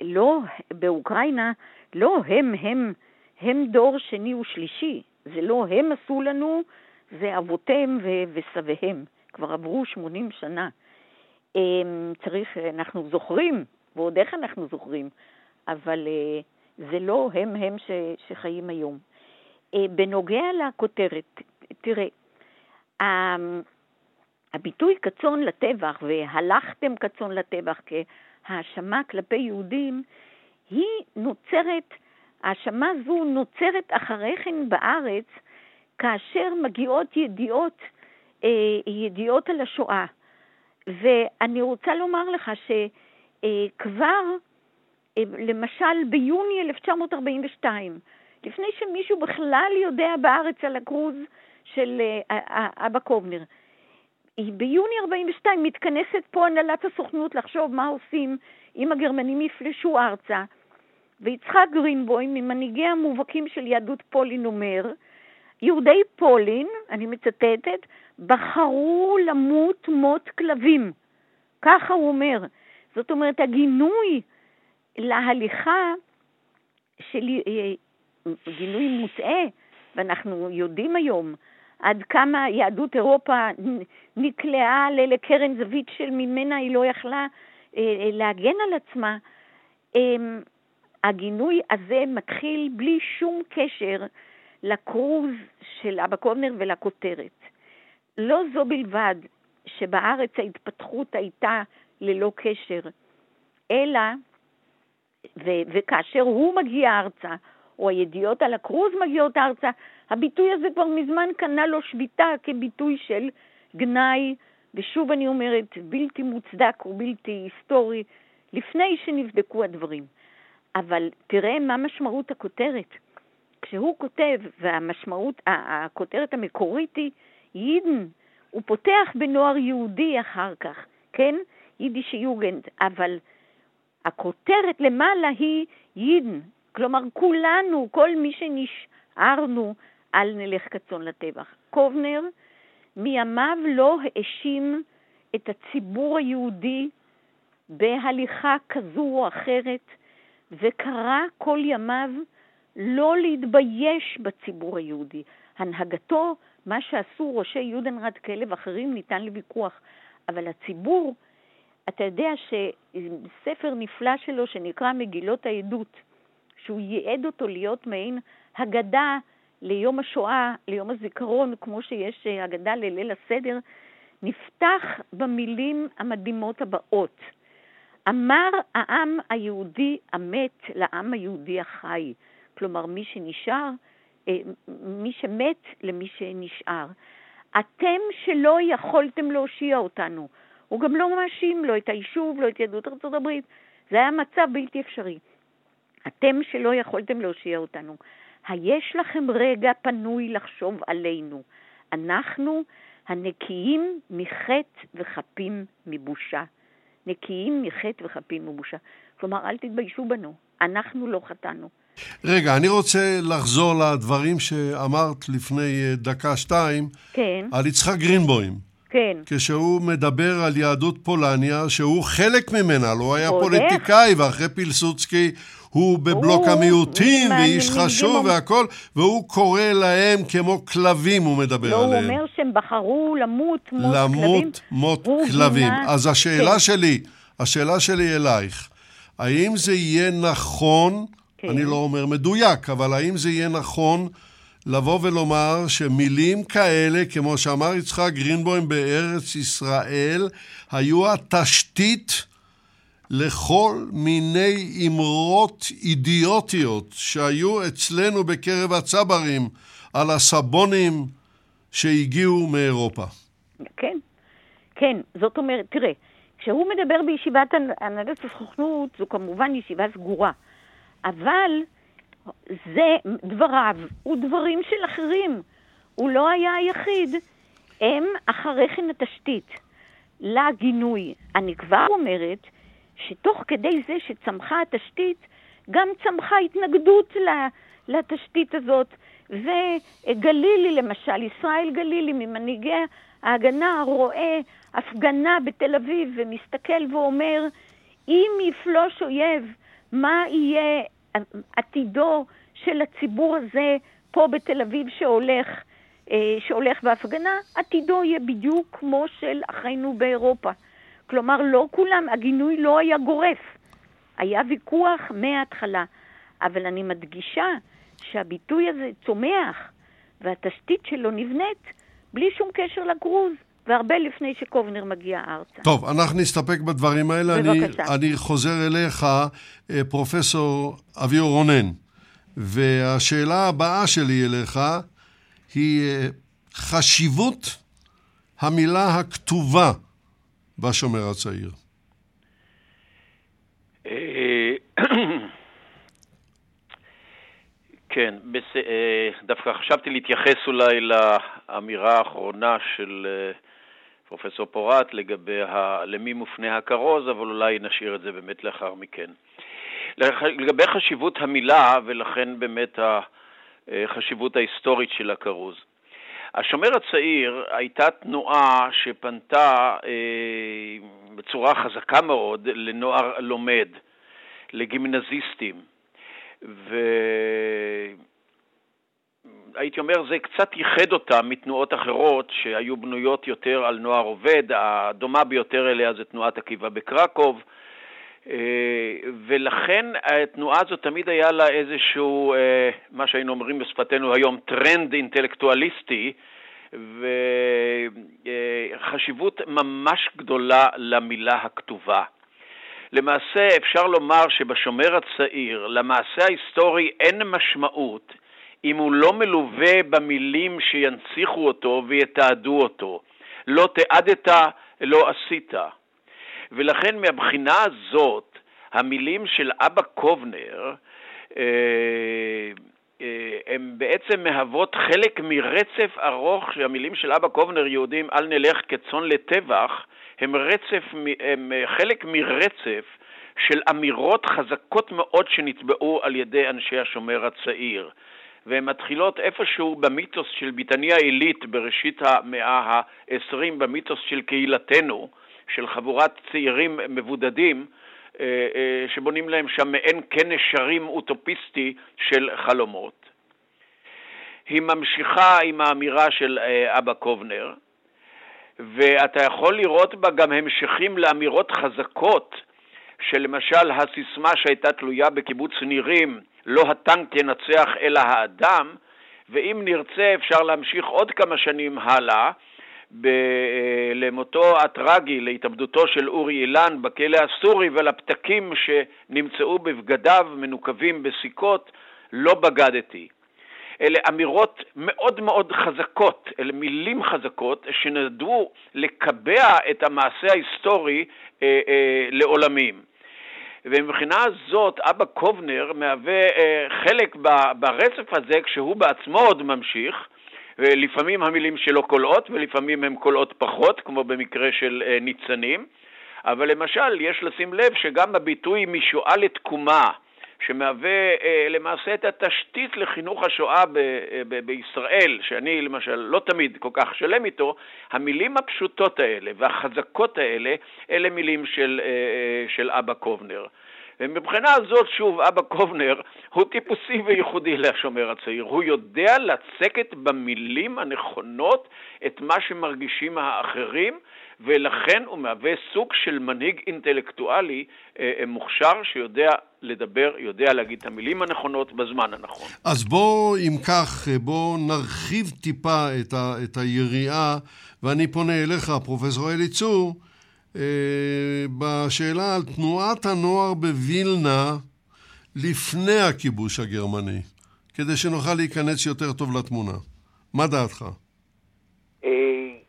S3: לא באוקראינה, לא הם, הם, הם דור שני ושלישי. זה לא הם עשו לנו, זה אבותיהם וסביהם. כבר עברו 80 שנה. צריך, אנחנו זוכרים, ועוד איך אנחנו זוכרים, אבל זה לא הם הם ש, שחיים היום. אה, בנוגע לכותרת, תראה, הביטוי כצאן לטבח והלכתם כצאן לטבח כהאשמה כלפי יהודים, היא נוצרת, האשמה זו נוצרת אחרי כן בארץ כאשר מגיעות ידיעות, אה, ידיעות על השואה. ואני רוצה לומר לך שכבר למשל ביוני 1942, לפני שמישהו בכלל יודע בארץ על הקרוז של uh, אבא קובנר. ביוני 42 מתכנסת פה הנהלת הסוכנות לחשוב מה עושים אם הגרמנים יפלשו ארצה, ויצחק גרינבוים, ממנהיגי המובהקים של יהדות פולין, אומר, יהודי פולין, אני מצטטת, בחרו למות מות כלבים. ככה הוא אומר. זאת אומרת, הגינוי להליכה של אה, גינוי מוטעה, ואנחנו יודעים היום עד כמה יהדות אירופה נקלעה לקרן זווית של ממנה היא לא יכלה אה, להגן על עצמה. אמ, הגינוי הזה מתחיל בלי שום קשר לקרוז של אבא קובנר ולכותרת. לא זו בלבד שבארץ ההתפתחות הייתה ללא קשר, אלא, ו- וכאשר הוא מגיע ארצה, או הידיעות על הקרוז מגיעות ארצה, הביטוי הזה כבר מזמן קנה לו שביתה כביטוי של גנאי, ושוב אני אומרת, בלתי מוצדק ובלתי היסטורי, לפני שנבדקו הדברים. אבל תראה מה משמעות הכותרת. כשהוא כותב, והמשמעות, הכותרת המקורית היא יידן, הוא פותח בנוער יהודי אחר כך, כן? יידיש יוגנד, אבל הכותרת למעלה היא יידן, כלומר כולנו, כל מי שנשארנו, אל נלך כצאן לטבח. קובנר מימיו לא האשים את הציבור היהודי בהליכה כזו או אחרת, וקרא כל ימיו לא להתבייש בציבור היהודי. הנהגתו, מה שעשו ראשי יודנרד כאלה ואחרים, ניתן לוויכוח, אבל הציבור, אתה יודע שספר נפלא שלו שנקרא מגילות העדות, שהוא ייעד אותו להיות מעין הגדה ליום השואה, ליום הזיכרון, כמו שיש הגדה לליל הסדר, נפתח במילים המדהימות הבאות: אמר העם היהודי המת לעם היהודי החי. כלומר, מי שנשאר, אה, מי שמת למי שנשאר. אתם שלא יכולתם להושיע אותנו. הוא גם לא מאשים לא את היישוב, לא את יהדות ארצות הברית. זה היה מצב בלתי אפשרי. אתם שלא יכולתם להושיע אותנו. היש לכם רגע פנוי לחשוב עלינו. אנחנו הנקיים מחטא וחפים מבושה. נקיים מחטא וחפים מבושה. כלומר, אל תתביישו בנו, אנחנו לא חטאנו.
S1: רגע, אני רוצה לחזור לדברים שאמרת לפני אה, דקה-שתיים,
S3: כן.
S1: על יצחק גרינבוים.
S3: כן.
S1: כשהוא מדבר על יהדות פולניה, שהוא חלק ממנה, לא היה
S3: ועוד
S1: פוליטיקאי, ואחרי פילסוצקי הוא בבלוק
S3: הוא
S1: המיעוטים, ואיש חשוב והכול, והוא קורא להם כמו כלבים, הוא מדבר
S3: לא, הוא
S1: עליהם.
S3: אומר שהם בחרו למות מות כלבים.
S1: למות מות
S3: הוא
S1: כלבים.
S3: גינה-
S1: אז השאלה
S3: כן.
S1: שלי, השאלה שלי אלייך, האם זה יהיה נכון,
S3: כן.
S1: אני לא אומר מדויק, אבל האם זה יהיה נכון לבוא ולומר שמילים כאלה, כמו שאמר יצחק גרינבוים בארץ ישראל, היו התשתית לכל מיני אמרות אידיוטיות שהיו אצלנו בקרב הצברים על הסבונים שהגיעו מאירופה.
S3: כן, כן. זאת אומרת, תראה, כשהוא מדבר בישיבת הנ- הנהלת הסוכנות, זו כמובן ישיבה סגורה. אבל זה דבריו ודברים של אחרים. הוא לא היה היחיד. הם אחרי כן התשתית לגינוי. אני כבר אומרת שתוך כדי זה שצמחה התשתית, גם צמחה התנגדות לתשתית הזאת. וגלילי למשל, ישראל גלילי ממנהיגי ההגנה רואה הפגנה בתל אביב ומסתכל ואומר, אם יפלוש אויב, מה יהיה עתידו של הציבור הזה פה בתל אביב שהולך, אה, שהולך בהפגנה? עתידו יהיה בדיוק כמו של אחינו באירופה. כלומר, לא כולם, הגינוי לא היה גורף. היה ויכוח מההתחלה. אבל אני מדגישה שהביטוי הזה צומח והתשתית שלו נבנית בלי שום קשר לקרוז, והרבה לפני שקובנר מגיע ארצה.
S1: טוב, אנחנו נסתפק בדברים האלה. אני,
S3: בבקשה.
S1: אני חוזר אליך, אה, פרופסור אביהו רונן, והשאלה הבאה שלי אליך היא אה, חשיבות המילה הכתובה בשומר הצעיר.
S4: אה, כן, בס... דווקא חשבתי להתייחס אולי לאמירה האחרונה של פרופסור פורט לגבי ה... למי מופנה הכרוז, אבל אולי נשאיר את זה באמת לאחר מכן. לגבי חשיבות המילה, ולכן באמת החשיבות ההיסטורית של הכרוז. השומר הצעיר הייתה תנועה שפנתה אה, בצורה חזקה מאוד לנוער לומד, לגימנזיסטים, והייתי אומר, זה קצת ייחד אותה מתנועות אחרות שהיו בנויות יותר על נוער עובד, הדומה ביותר אליה זה תנועת עקיבא בקרקוב, אה, ולכן התנועה הזאת תמיד היה לה איזשהו, אה, מה שהיינו אומרים בשפתנו היום, טרנד אינטלקטואליסטי, וחשיבות ממש גדולה למילה הכתובה. למעשה אפשר לומר שבשומר הצעיר, למעשה ההיסטורי אין משמעות אם הוא לא מלווה במילים שינציחו אותו ויתעדו אותו. לא תיעדת, לא עשית. ולכן מהבחינה הזאת, המילים של אבא קובנר אה, אה, הן בעצם מהוות חלק מרצף ארוך שהמילים של אבא קובנר, יהודים אל נלך כצאן לטבח, הם, רצף, הם חלק מרצף של אמירות חזקות מאוד שנטבעו על ידי אנשי השומר הצעיר. והן מתחילות איפשהו במיתוס של ביטניה עילית בראשית המאה ה-20, במיתוס של קהילתנו, של חבורת צעירים מבודדים, אה, אה, שבונים להם שם מעין קן נשרים אוטופיסטי של חלומות. היא ממשיכה עם האמירה של אה, אבא קובנר, ואתה יכול לראות בה גם המשכים לאמירות חזקות, שלמשל הסיסמה שהייתה תלויה בקיבוץ נירים, לא הטנק ינצח אלא האדם, ואם נרצה אפשר להמשיך עוד כמה שנים הלאה, ב- למותו הטרגי, להתאבדותו של אורי אילן בכלא הסורי ולפתקים שנמצאו בבגדיו מנוקבים בסיכות, לא בגדתי. אלה אמירות מאוד מאוד חזקות, אלה מילים חזקות שנדעו לקבע את המעשה ההיסטורי אה, אה, לעולמים. ומבחינה זאת אבא קובנר מהווה אה, חלק ברצף הזה כשהוא בעצמו עוד ממשיך, ולפעמים המילים שלו קולעות ולפעמים הן קולעות פחות, כמו במקרה של אה, ניצנים, אבל למשל יש לשים לב שגם הביטוי משואה לתקומה, שמהווה אה, למעשה את התשתית לחינוך השואה ב, אה, ב, בישראל, שאני למשל לא תמיד כל כך שלם איתו, המילים הפשוטות האלה והחזקות האלה, אלה מילים של, אה, של אבא קובנר. ומבחינה הזאת, שוב, אבא קובנר הוא טיפוסי וייחודי לשומר הצעיר. הוא יודע לצקת במילים הנכונות את מה שמרגישים האחרים, ולכן הוא מהווה סוג של מנהיג אינטלקטואלי אה, אה, מוכשר שיודע לדבר, יודע להגיד את המילים הנכונות בזמן הנכון.
S1: אז בואו, אם כך, אה, בואו נרחיב טיפה את, ה, את היריעה, ואני פונה אליך, פרופסור אלי צור, אה, בשאלה על תנועת הנוער בווילנה לפני הכיבוש הגרמני, כדי שנוכל להיכנס יותר טוב לתמונה. מה דעתך?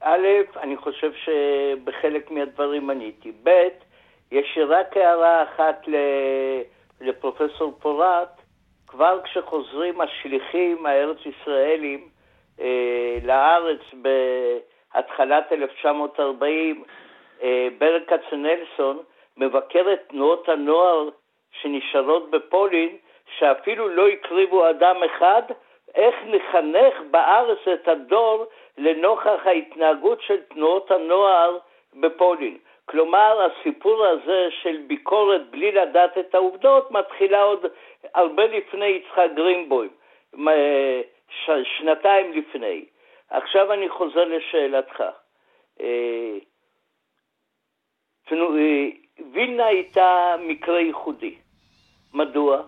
S5: א', אני חושב שבחלק מהדברים עניתי. ב', יש רק הערה אחת לפרופסור פורט, כבר כשחוזרים השליחים הארץ ישראלים אה, לארץ בהתחלת 1940, אה, ברל כצנלסון מבקר את תנועות הנוער שנשארות בפולין, שאפילו לא הקריבו אדם אחד, איך לחנך בארץ את הדור לנוכח ההתנהגות של תנועות הנוער בפולין. כלומר, הסיפור הזה של ביקורת בלי לדעת את העובדות מתחילה עוד הרבה לפני יצחק גרינבוים, שנתיים לפני. עכשיו אני חוזר לשאלתך. אה, וילנה הייתה מקרה ייחודי. מדוע?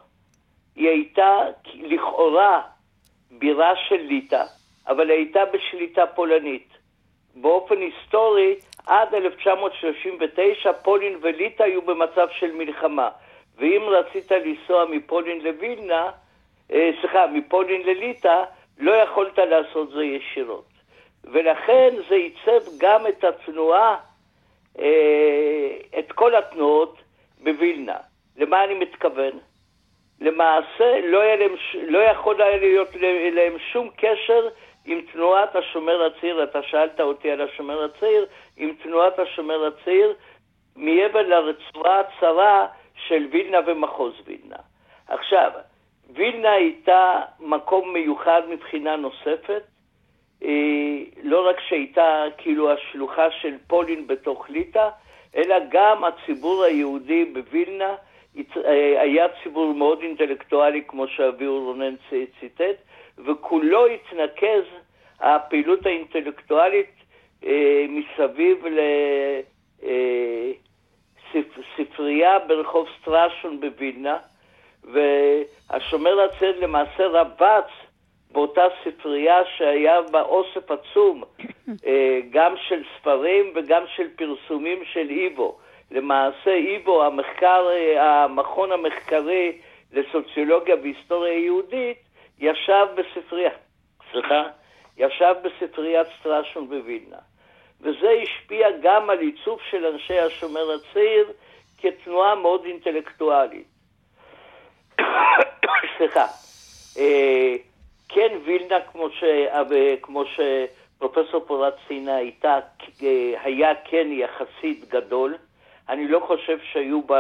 S5: היא הייתה לכאורה בירה של ליטא, אבל היא הייתה בשליטה פולנית. באופן היסטורי, עד 1939 פולין וליטא היו במצב של מלחמה. ואם רצית לנסוע מפולין לווילנה, אה, סליחה, מפולין לליטא, לא יכולת לעשות זה ישירות. ולכן זה ייצב גם את התנועה אה, את כל התנועות בווילנה. למה אני מתכוון? למעשה לא, להם, לא יכול היה להיות להם שום קשר עם תנועת השומר הצעיר, אתה שאלת אותי על השומר הצעיר, עם תנועת השומר הצעיר מעבר לרצועה הצרה של וילנה ומחוז וילנה. עכשיו, וילנה הייתה מקום מיוחד מבחינה נוספת, אה, לא רק שהייתה כאילו השלוחה של פולין בתוך ליטא, אלא גם הציבור היהודי בווילנה אה, היה ציבור מאוד אינטלקטואלי, כמו שאביהו רונן ציטט, וכולו התנקז, הפעילות האינטלקטואלית אה, מסביב לספרייה ברחוב סטרשון בווילנה, והשומר הצעיר למעשה רבץ באותה ספרייה שהיה בה אוסף עצום, אה, גם של ספרים וגם של פרסומים של איבו. למעשה איבו, המחקר, אה, המכון המחקרי לסוציולוגיה והיסטוריה יהודית, ישב בספרייה, סליחה, ישב בספריית סטרשון בווילנה. וזה השפיע גם על עיצוב של אנשי השומר הצעיר כתנועה מאוד אינטלקטואלית. סליחה. אה, כן, וילנה, כמו, ש... כמו שפרופסור פורט ציינה, הייתה, היה כן יחסית גדול. אני לא חושב שהיו, ב...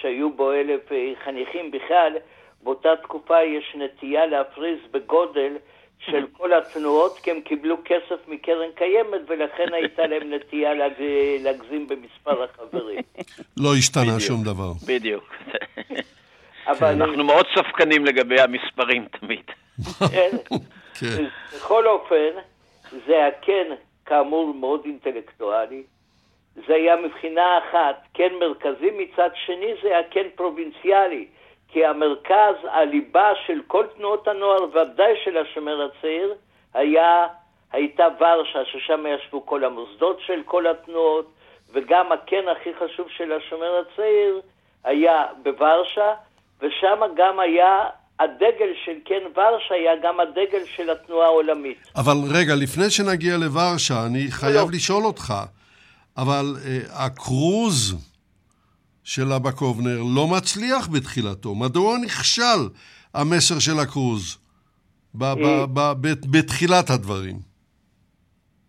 S5: שהיו בו אלף אה, חניכים בכלל. באותה תקופה יש נטייה להפריז בגודל של כל התנועות, כי הם קיבלו כסף מקרן קיימת, ולכן הייתה להם נטייה להג... להגזים במספר החברים.
S1: לא השתנה שום דבר.
S4: בדיוק. אבל... אנחנו מאוד ספקנים לגבי המספרים תמיד.
S5: כן. כן. בכל אופן, זה היה כן, כאמור, מאוד אינטלקטואלי. זה היה מבחינה אחת כן מרכזי, מצד שני זה היה כן פרובינציאלי. כי המרכז, הליבה של כל תנועות הנוער, ודאי של השומר הצעיר, היה, הייתה ורשה, ששם ישבו כל המוסדות של כל התנועות, וגם הקן הכי חשוב של השומר הצעיר היה בוורשה, ושם גם היה הדגל של כן ורשה היה גם הדגל של התנועה העולמית.
S1: אבל רגע, לפני שנגיע לוורשה, אני חייב לא. לשאול אותך, אבל uh, הקרוז של אבא קובנר לא מצליח בתחילתו. מדוע נכשל המסר של הקרוז ב- ב- ב- ב- בתחילת הדברים?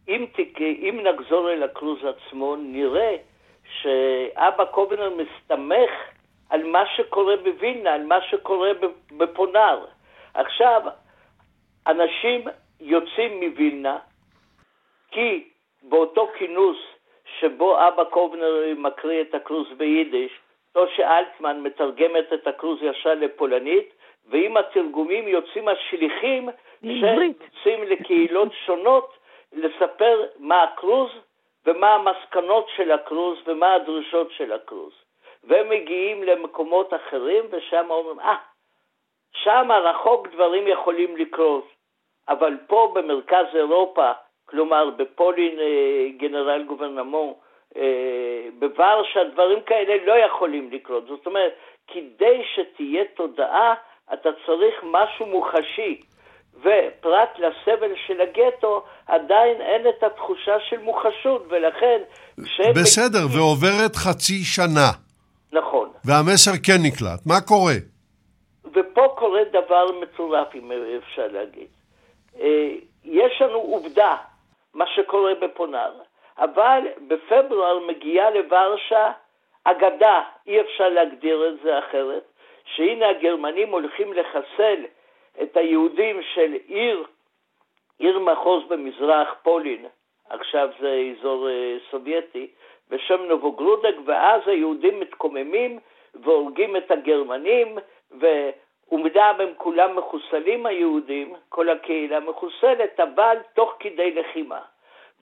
S5: אם, תק... אם נחזור אל הקרוז עצמו, נראה שאבא קובנר מסתמך על מה שקורה בווילנה, על מה שקורה בפונר. עכשיו, אנשים יוצאים מווילנה כי באותו כינוס שבו אבא קובנר מקריא את הקרוז ביידיש, טושה אלטמן מתרגמת את הקרוז ישר לפולנית, ועם התרגומים יוצאים השליחים שיוצאים לקהילות שונות לספר מה הקרוז ומה המסקנות של הקרוז ומה הדרישות של הקרוז. והם מגיעים למקומות אחרים, ושם אומרים, אה, שם רחוק דברים יכולים לקרות, אבל פה במרכז אירופה, כלומר בפולין אה, גנרל גוברנמון, אה, בוורשה, דברים כאלה לא יכולים לקרות. זאת אומרת, כדי שתהיה תודעה, אתה צריך משהו מוחשי. ופרט לסבל של הגטו, עדיין אין את התחושה של מוחשות, ולכן
S1: בסדר, מגיעים... ועוברת חצי שנה.
S5: נכון.
S1: והמסר כן נקלט. מה קורה?
S5: ופה קורה דבר מטורף, אם אפשר להגיד. אה, יש לנו עובדה, מה שקורה בפונר, אבל בפברואר מגיעה לוורשה אגדה, אי אפשר להגדיר את זה אחרת, שהנה הגרמנים הולכים לחסל את היהודים של עיר, עיר מחוז במזרח פולין, עכשיו זה אזור אה, סובייטי, בשם נובוגרודק, ואז היהודים מתקוממים והורגים את הגרמנים, ואומנם הם כולם מחוסלים היהודים, כל הקהילה מחוסלת, אבל תוך כדי לחימה.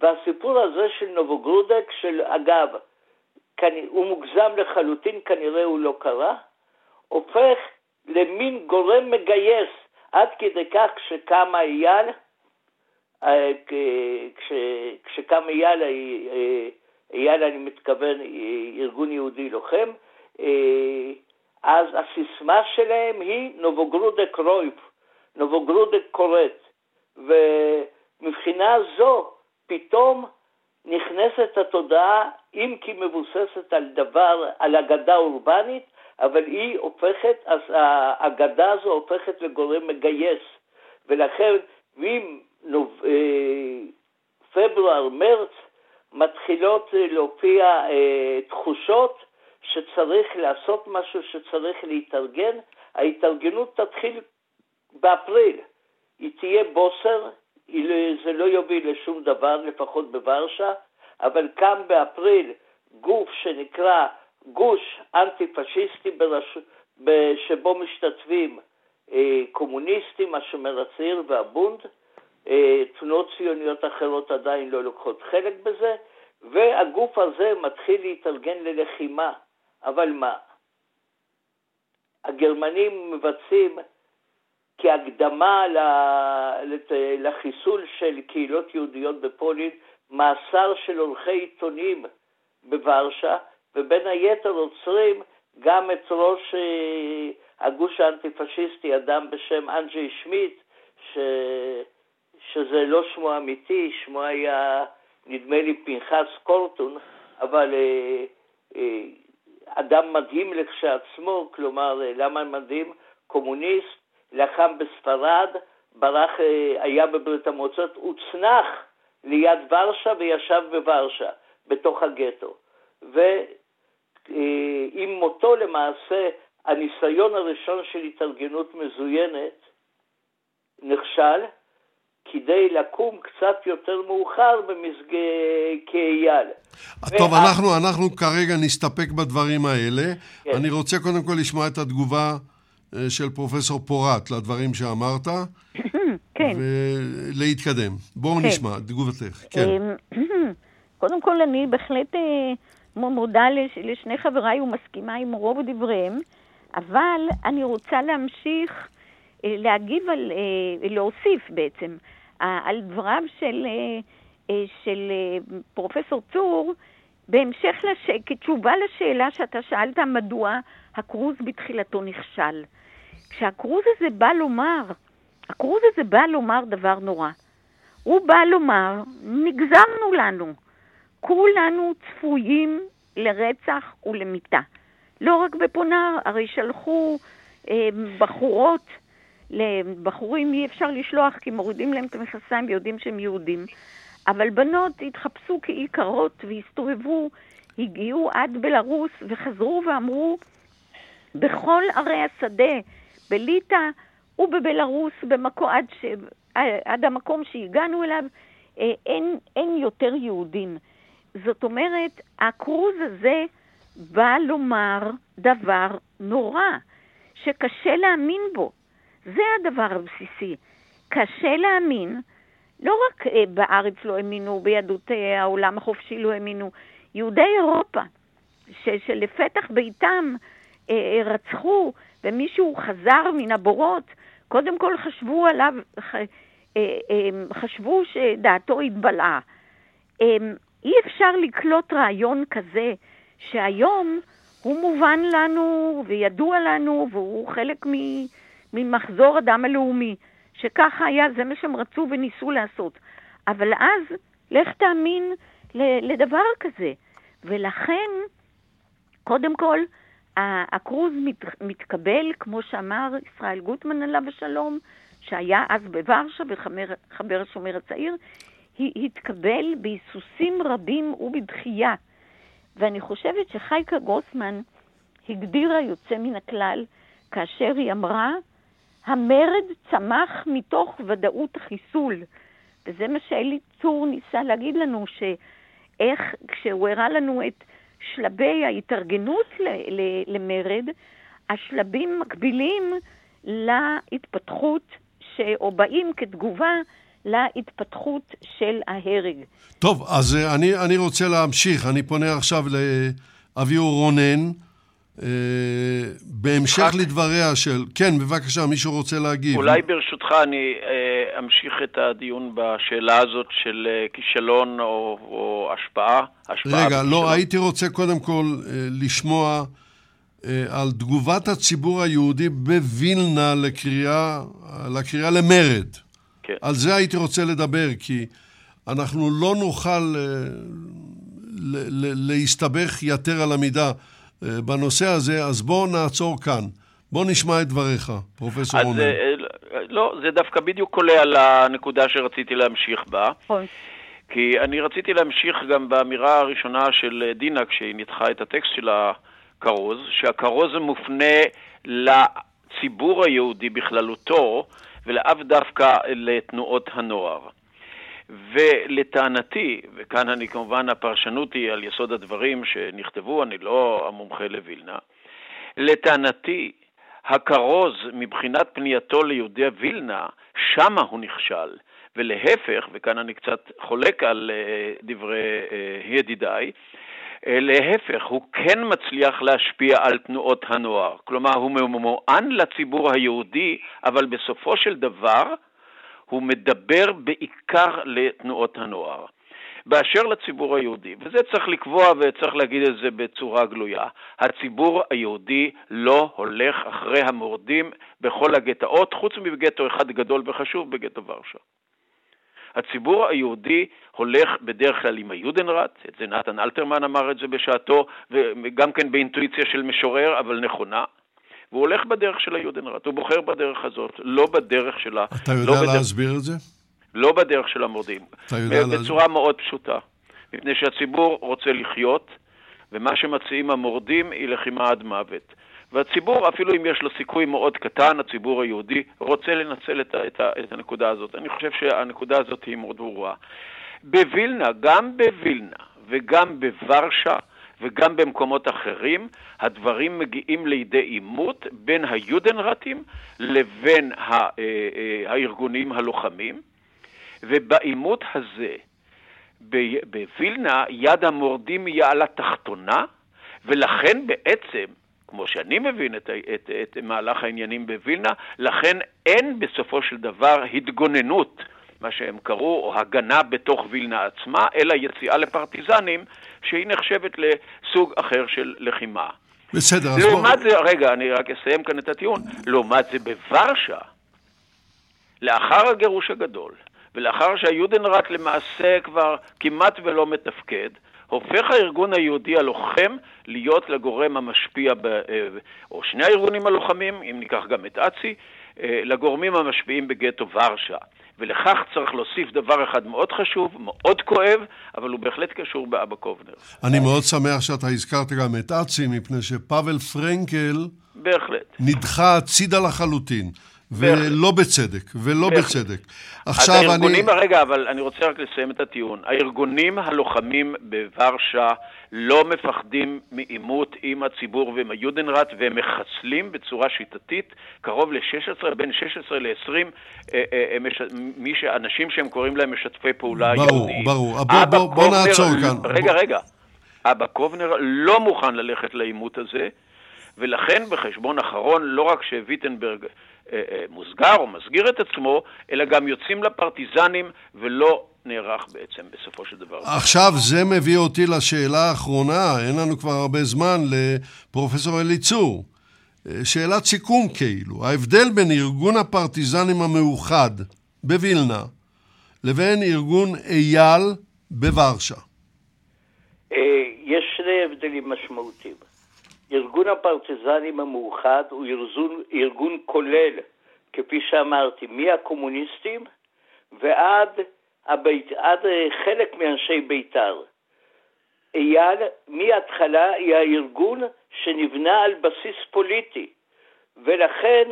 S5: והסיפור הזה של נובוגרודק, של אגב, הוא מוגזם לחלוטין, כנראה הוא לא קרה, הופך למין גורם מגייס, עד כדי כך כשקם אייל, אה, כשקם אייל אה, אייל אני מתכוון ארגון יהודי לוחם, אה, אז הסיסמה שלהם היא נובוגרודק רויב, נובוגרודק קורט, ומבחינה זו פתאום נכנסת התודעה, אם כי מבוססת על דבר, על אגדה אורבנית, אבל היא הופכת, אז האגדה הזו הופכת לגורם מגייס, ולכן אם פברואר, מרץ, מתחילות להופיע תחושות שצריך לעשות משהו, שצריך להתארגן, ההתארגנות תתחיל באפריל. היא תהיה בוסר, זה לא יוביל לשום דבר, לפחות בוורשה, אבל קם באפריל גוף שנקרא גוש אנטי-פשיסטי ברש... שבו משתתפים אה, קומוניסטים, השומר הצעיר והבונד, אה, תנועות ציוניות אחרות עדיין לא לוקחות חלק בזה, והגוף הזה מתחיל להתארגן ללחימה. אבל מה? הגרמנים מבצעים כהקדמה לחיסול של קהילות יהודיות בפולין מאסר של עורכי עיתונים בוורשה, ובין היתר עוצרים גם את ראש אה, הגוש האנטי-פשיסטי, אדם בשם אנג'י שמיט, ש... שזה לא שמו האמיתי, שמו היה נדמה לי פנחס קורטון, אבל אה, אה, אדם מדהים לכשעצמו, כלומר, אה, למה מדהים? קומוניסט, לחם בספרד, ברח, אה, היה בברית המועצות, הוצנח ליד ורשה וישב בוורשה, בתוך הגטו. ועם אה, מותו למעשה, הניסיון הראשון של התארגנות מזוינת נכשל, כדי לקום קצת יותר מאוחר במסג... כאייל.
S1: טוב, וה... אנחנו, אנחנו כרגע נסתפק בדברים האלה. כן. אני רוצה קודם כל לשמוע את התגובה אה, של פרופסור פורט לדברים שאמרת. כן. ולהתקדם. בואו כן. נשמע, תגובתך. כן.
S3: אמ, קודם כל, אני בהחלט אה, מודה לשני חבריי ומסכימה עם רוב דבריהם, אבל אני רוצה להמשיך אה, להגיב על, להוסיף בעצם, על דבריו של, של פרופסור צור, בהמשך, לש... כתשובה לשאלה שאתה שאלת, מדוע הקרוז בתחילתו נכשל. כשהקרוז הזה בא לומר, הקרוז הזה בא לומר דבר נורא. הוא בא לומר, נגזרנו לנו, כולנו צפויים לרצח ולמיתה. לא רק בפונר, הרי שלחו אה, בחורות, לבחורים אי אפשר לשלוח כי מורידים להם את המכסיים ויודעים שהם יהודים. אבל בנות התחפשו כאיכרות והסתובבו, הגיעו עד בלרוס וחזרו ואמרו, בכל ערי השדה, בליטא ובבלרוס, במקו, עד, ש, עד המקום שהגענו אליו, אה, אין, אין יותר יהודים. זאת אומרת, הקרוז הזה בא לומר דבר נורא, שקשה להאמין בו. זה הדבר הבסיסי. קשה להאמין, לא רק אה, בארץ לא האמינו, ביהדות אה, העולם החופשי לא האמינו, יהודי אירופה, ש, שלפתח ביתם אה, רצחו ומישהו חזר מן הבורות, קודם כל חשבו עליו, חשבו שדעתו התבלעה. אי אפשר לקלוט רעיון כזה שהיום הוא מובן לנו וידוע לנו והוא חלק ממחזור הדם הלאומי. שככה היה, זה מה שהם רצו וניסו לעשות. אבל אז, לך תאמין לדבר כזה. ולכן, קודם כל, הקרוז מת, מתקבל, כמו שאמר ישראל גוטמן עליו השלום, שהיה אז בוורשה וחבר השומר הצעיר, התקבל בהיסוסים רבים ובדחייה. ואני חושבת שחייקה גרוסמן הגדירה יוצא מן הכלל כאשר היא אמרה, המרד צמח מתוך ודאות החיסול. וזה מה שאלי צור ניסה להגיד לנו, שאיך, כשהוא הראה לנו את שלבי ההתארגנות למרד, השלבים מקבילים להתפתחות, ש... או באים כתגובה להתפתחות של ההרג.
S1: טוב, אז אה, אני, אני רוצה להמשיך. אני פונה עכשיו לאביהו רונן. אה, בהמשך לדבריה של... כן, בבקשה, מישהו רוצה להגיב.
S4: אולי ברשותך אני אה, אמשיך את הדיון בשאלה הזאת של אה, כישלון או, או השפעה. השפעה
S1: רגע, לא, הייתי רוצה קודם כל לשמוע על תגובת הציבור היהודי בווילנה לקריאה, לקריאה למרד. כן. על זה הייתי רוצה לדבר, כי אנחנו לא נוכל להסתבך יתר על המידה. בנושא הזה, אז בואו נעצור כאן. בואו נשמע את דבריך, פרופסור רונן.
S4: לא, זה דווקא בדיוק קולע לנקודה שרציתי להמשיך בה. נכון. כי אני רציתי להמשיך גם באמירה הראשונה של דינה כשהיא ניתחה את הטקסט של הכרוז, שהכרוז מופנה לציבור היהודי בכללותו ולאו דווקא לתנועות הנוער. ולטענתי, וכאן אני כמובן, הפרשנות היא על יסוד הדברים שנכתבו, אני לא המומחה לווילנה, לטענתי, הכרוז מבחינת פנייתו ליהודי וילנה, שמה הוא נכשל. ולהפך, וכאן אני קצת חולק על uh, דברי uh, ידידיי, uh, להפך, הוא כן מצליח להשפיע על תנועות הנוער. כלומר, הוא ממוען לציבור היהודי, אבל בסופו של דבר הוא מדבר בעיקר לתנועות הנוער. באשר לציבור היהודי, וזה צריך לקבוע וצריך להגיד את זה בצורה גלויה, הציבור היהודי לא הולך אחרי המורדים בכל הגטאות, חוץ מבגטו אחד גדול וחשוב, בגטו ורשה. הציבור היהודי הולך בדרך כלל עם היודנראט, את זה נתן אלתרמן אמר את זה בשעתו, וגם כן באינטואיציה של משורר, אבל נכונה. והוא הולך בדרך של היודנראט, הוא בוחר בדרך הזאת, לא בדרך שלה.
S1: אתה יודע
S4: לא
S1: להסביר בדרך, את זה?
S4: לא בדרך של המורדים. אתה יודע להסביר? בצורה מאוד פשוטה. מפני שהציבור רוצה לחיות, ומה שמציעים המורדים היא לחימה עד מוות. והציבור, אפילו אם יש לו סיכוי מאוד קטן, הציבור היהודי רוצה לנצל את, את, את הנקודה הזאת. אני חושב שהנקודה הזאת היא מאוד ברורה. בווילנה, גם בווילנה וגם בוורשה וגם במקומות אחרים, הדברים מגיעים לידי עימות בין היודנרטים לבין אה, אה, הארגונים הלוחמים, ובעימות הזה, בווילנה, יד המורדים היא על התחתונה, ולכן בעצם כמו שאני מבין את, את, את מהלך העניינים בווילנה, לכן אין בסופו של דבר התגוננות, מה שהם קראו, או הגנה בתוך וילנה עצמה, אלא יציאה לפרטיזנים, שהיא נחשבת לסוג אחר של לחימה.
S1: בסדר,
S4: אז בוא... לעומת זה, רגע, אני רק אסיים כאן את הטיעון, לעומת זה בוורשה, לאחר הגירוש הגדול, ולאחר שהיודנראט למעשה כבר כמעט ולא מתפקד, הופך הארגון היהודי הלוחם להיות לגורם המשפיע, ב, אה, או שני הארגונים הלוחמים, אם ניקח גם את אצ"י, לגורמים המשפיעים בגטו ורשה. ולכך צריך להוסיף דבר אחד מאוד חשוב, מאוד כואב, אבל הוא בהחלט קשור באבא קובנר.
S1: אני מאוד שמח שאתה הזכרת גם את אצ"י, מפני שפאבל פרנקל...
S4: בהחלט.
S1: נדחה הצידה לחלוטין. ולא בצדק, ולא בצדק.
S4: עכשיו אני... אז הארגונים. רגע, אבל אני רוצה רק לסיים את הטיעון. הארגונים הלוחמים בוורשה לא מפחדים מעימות עם הציבור ועם היודנראט, והם מחסלים בצורה שיטתית קרוב ל-16, בין 16 ל-20 אה, אה, אה, אנשים שהם קוראים להם משתפי פעולה
S1: יהודיים. ברור, ברור. בוא, בוא, בוא נעצור כאן.
S4: רגע. רגע. אבא קובנר לא מוכן ללכת לעימות הזה, ולכן בחשבון אחרון, לא רק שוויטנברג מוסגר או מסגיר את עצמו, אלא גם יוצאים לפרטיזנים ולא נערך בעצם בסופו של דבר.
S1: עכשיו זה מביא אותי לשאלה האחרונה, אין לנו כבר הרבה זמן, לפרופסור אליצור. אה, שאלת סיכום כאילו, ההבדל בין ארגון הפרטיזנים המאוחד בווילנה לבין ארגון אייל בוורשה.
S5: יש שני הבדלים משמעותיים. ארגון הפרטיזנים המאוחד הוא ארגון, ארגון כולל, כפי שאמרתי, מהקומוניסטים ועד הבית, עד אה, חלק מאנשי בית"ר. אייל מההתחלה היא הארגון שנבנה על בסיס פוליטי, ולכן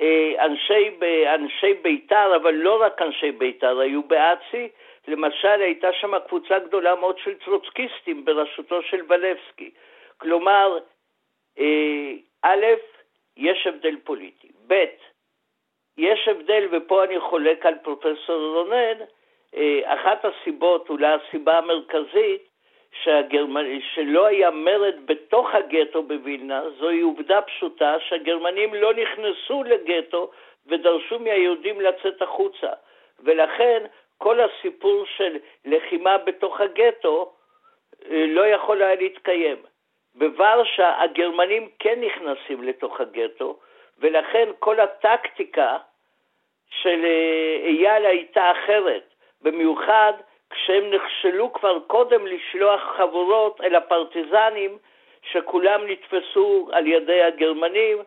S5: אה, אנשי, אנשי בית"ר, אבל לא רק אנשי בית"ר, היו באצ"י, למשל הייתה שם קבוצה גדולה מאוד של טרוצקיסטים בראשותו של ולבסקי. כלומר, אה, א', יש הבדל פוליטי. ב', יש הבדל, ופה אני חולק על פרופסור רונן, אה, אחת הסיבות, אולי הסיבה המרכזית, שהגרמנ... שלא היה מרד בתוך הגטו בווילנה, זוהי עובדה פשוטה שהגרמנים לא נכנסו לגטו ודרשו מהיהודים לצאת החוצה. ולכן כל הסיפור של לחימה בתוך הגטו אה, לא יכול היה להתקיים. בוורשה הגרמנים כן נכנסים לתוך הגטו, ולכן כל הטקטיקה של אה, אייל הייתה אחרת, במיוחד כשהם נכשלו כבר קודם לשלוח חבורות אל הפרטיזנים שכולם נתפסו על ידי הגרמנים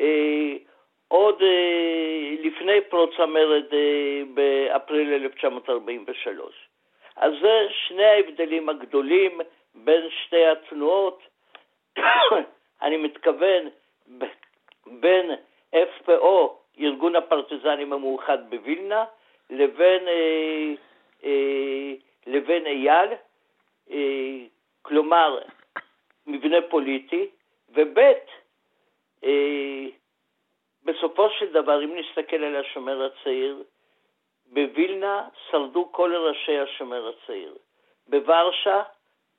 S5: אה, עוד אה, לפני פרוץ המרד אה, באפריל 1943. אז זה שני ההבדלים הגדולים בין שתי התנועות. אני מתכוון בין FPO, ארגון הפרטיזנים המאוחד בווילנה, לבין, אה, אה, לבין אייל, אה, כלומר מבנה פוליטי, וב' אה, בסופו של דבר, אם נסתכל על השומר הצעיר, בווילנה שרדו כל ראשי השומר הצעיר. בוורשה,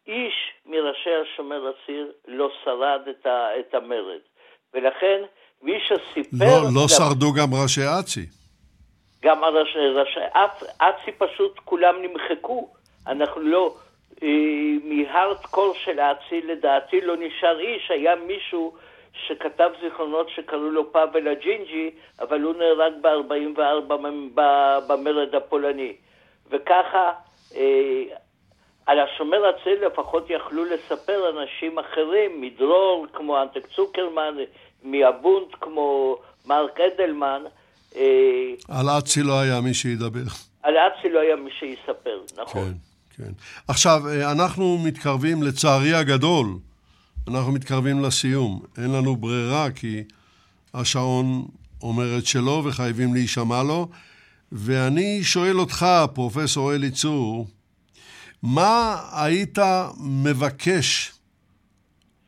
S5: איש מראשי השומר הצעיר לא שרד את, ה, את המרד. ולכן, מי שסיפר...
S1: לא, לא שרדו גם ראשי אצ"י.
S5: גם הראשי, ראשי אצ"י פשוט כולם נמחקו. אנחנו לא... אה, מהארדקור של אצ"י, לדעתי לא נשאר איש, היה מישהו שכתב זיכרונות שקראו לו פאבל הג'ינג'י, אבל הוא נהרג ב-44 במרד הפולני. וככה, אה, על השומר הצעיר לפחות יכלו לספר אנשים אחרים, מדרור כמו אנטק צוקרמן, מהבונד כמו מרק אדלמן.
S1: אה, על אצי לא היה מי שידבר.
S5: על אצי לא היה מי שיספר, נכון.
S1: כן, כן. עכשיו, אה, אנחנו מתקרבים, לצערי הגדול, אנחנו מתקרבים לסיום. אין לנו ברירה כי השעון אומר את שלו וחייבים להישמע לו. ואני שואל אותך, פרופסור אלי צור, מה היית מבקש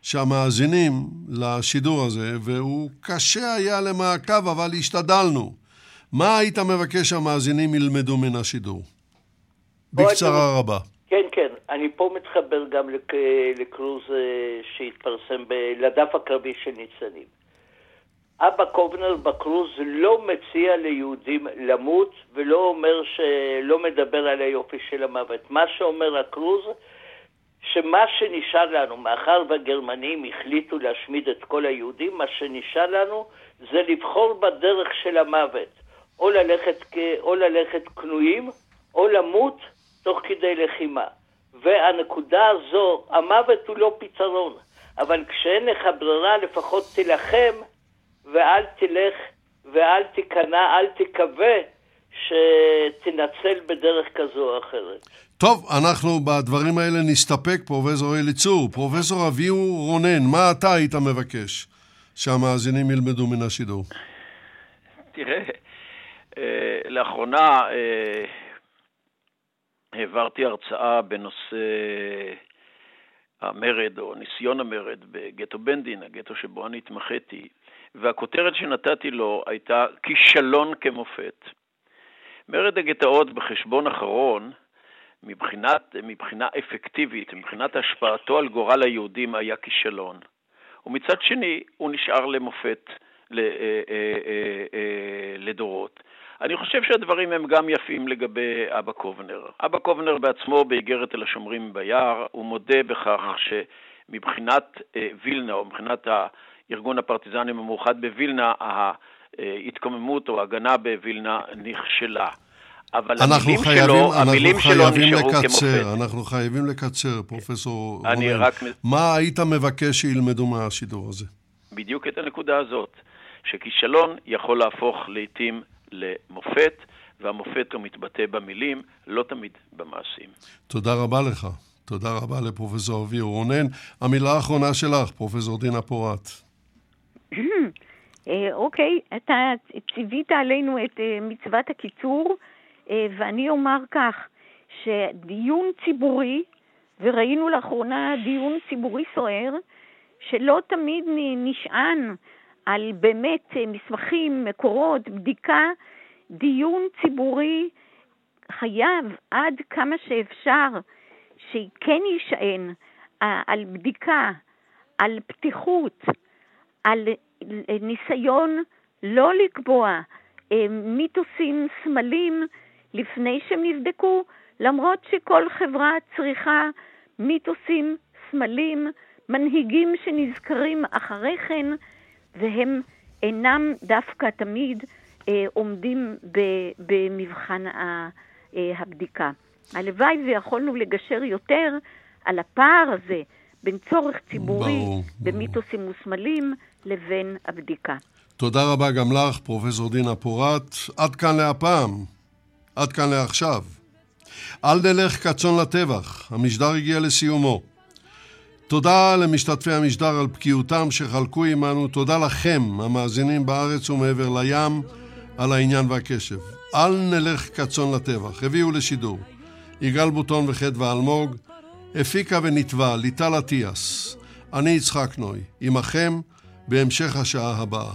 S1: שהמאזינים לשידור הזה, והוא קשה היה למעקב, אבל השתדלנו, מה היית מבקש שהמאזינים ילמדו מן השידור? בקצרה רבה.
S5: כן, כן. אני פה מתחבר גם לקרוז אה, שהתפרסם לדף הקרבי של ניצנים. אבא קובנר בקרוז לא מציע ליהודים למות ולא אומר שלא מדבר על היופי של המוות. מה שאומר הקרוז, שמה שנשאר לנו, מאחר והגרמנים החליטו להשמיד את כל היהודים, מה שנשאר לנו זה לבחור בדרך של המוות. או ללכת, או ללכת כנועים, או למות תוך כדי לחימה. והנקודה הזו, המוות הוא לא פתרון, אבל כשאין לך ברירה לפחות תילחם ואל תלך ואל תיכנע, אל תקווה שתנצל בדרך כזו או אחרת.
S1: טוב, אנחנו בדברים האלה נסתפק, פרופסור אליצור. פרופסור אביהו רונן, מה אתה היית מבקש שהמאזינים ילמדו מן השידור?
S4: תראה, אה, לאחרונה אה, העברתי הרצאה בנושא המרד או ניסיון המרד בגטו בנדין, הגטו שבו אני התמחיתי, והכותרת שנתתי לו הייתה כישלון כמופת. מרד הגטאות בחשבון אחרון, מבחינת, מבחינה אפקטיבית, מבחינת השפעתו על גורל היהודים, היה כישלון. ומצד שני, הוא נשאר למופת אה, אה, אה, לדורות. אני חושב שהדברים הם גם יפים לגבי אבא קובנר. אבא קובנר בעצמו, באיגרת אל השומרים ביער, הוא מודה בכך שמבחינת וילנה, או מבחינת ארגון הפרטיזנים המאוחד בווילנה, ההתקוממות או ההגנה בווילנה נכשלה. אבל המילים חייבים, שלו, המילים שלו נשארו לקצר,
S1: כמופת. אנחנו חייבים לקצר, פרופסור רונן. רק... מה היית מבקש שילמדו מהשידור הזה?
S4: בדיוק את הנקודה הזאת, שכישלון יכול להפוך לעתים למופת, והמופת הוא מתבטא במילים, לא תמיד במעשים.
S1: תודה רבה לך. תודה רבה לפרופסור אביר רונן. המילה האחרונה שלך, פרופסור דינה פורת.
S3: אה, אוקיי, אתה ציווית עלינו את אה, מצוות הקיצור, אה, ואני אומר כך, שדיון ציבורי, וראינו לאחרונה דיון ציבורי סוער, שלא תמיד נשען על באמת מסמכים, מקורות, בדיקה, דיון ציבורי חייב עד כמה שאפשר שכן יישען על בדיקה, על פתיחות, על ניסיון לא לקבוע אה, מיתוסים, סמלים, לפני שהם נבדקו, למרות שכל חברה צריכה מיתוסים, סמלים, מנהיגים שנזכרים אחרי כן, והם אינם דווקא תמיד אה, עומדים ב, במבחן ה, אה, הבדיקה. הלוואי ויכולנו לגשר יותר על הפער הזה בין צורך ציבורי במיתוסים ברור. לבין הבדיקה.
S1: תודה רבה גם לך, פרופסור דינה פורת. עד כאן להפעם. עד כאן לעכשיו. אל נלך כצאן לטבח, המשדר הגיע לסיומו. תודה למשתתפי המשדר על בקיאותם שחלקו עמנו, תודה לכם, המאזינים בארץ ומעבר לים, על העניין והקשב. אל נלך כצאן לטבח, הביאו לשידור. יגאל בוטון וחדווה אלמוג, הפיקה ונתבע ליטל אטיאס. אני יצחק נוי, עמכם בהמשך השעה הבאה.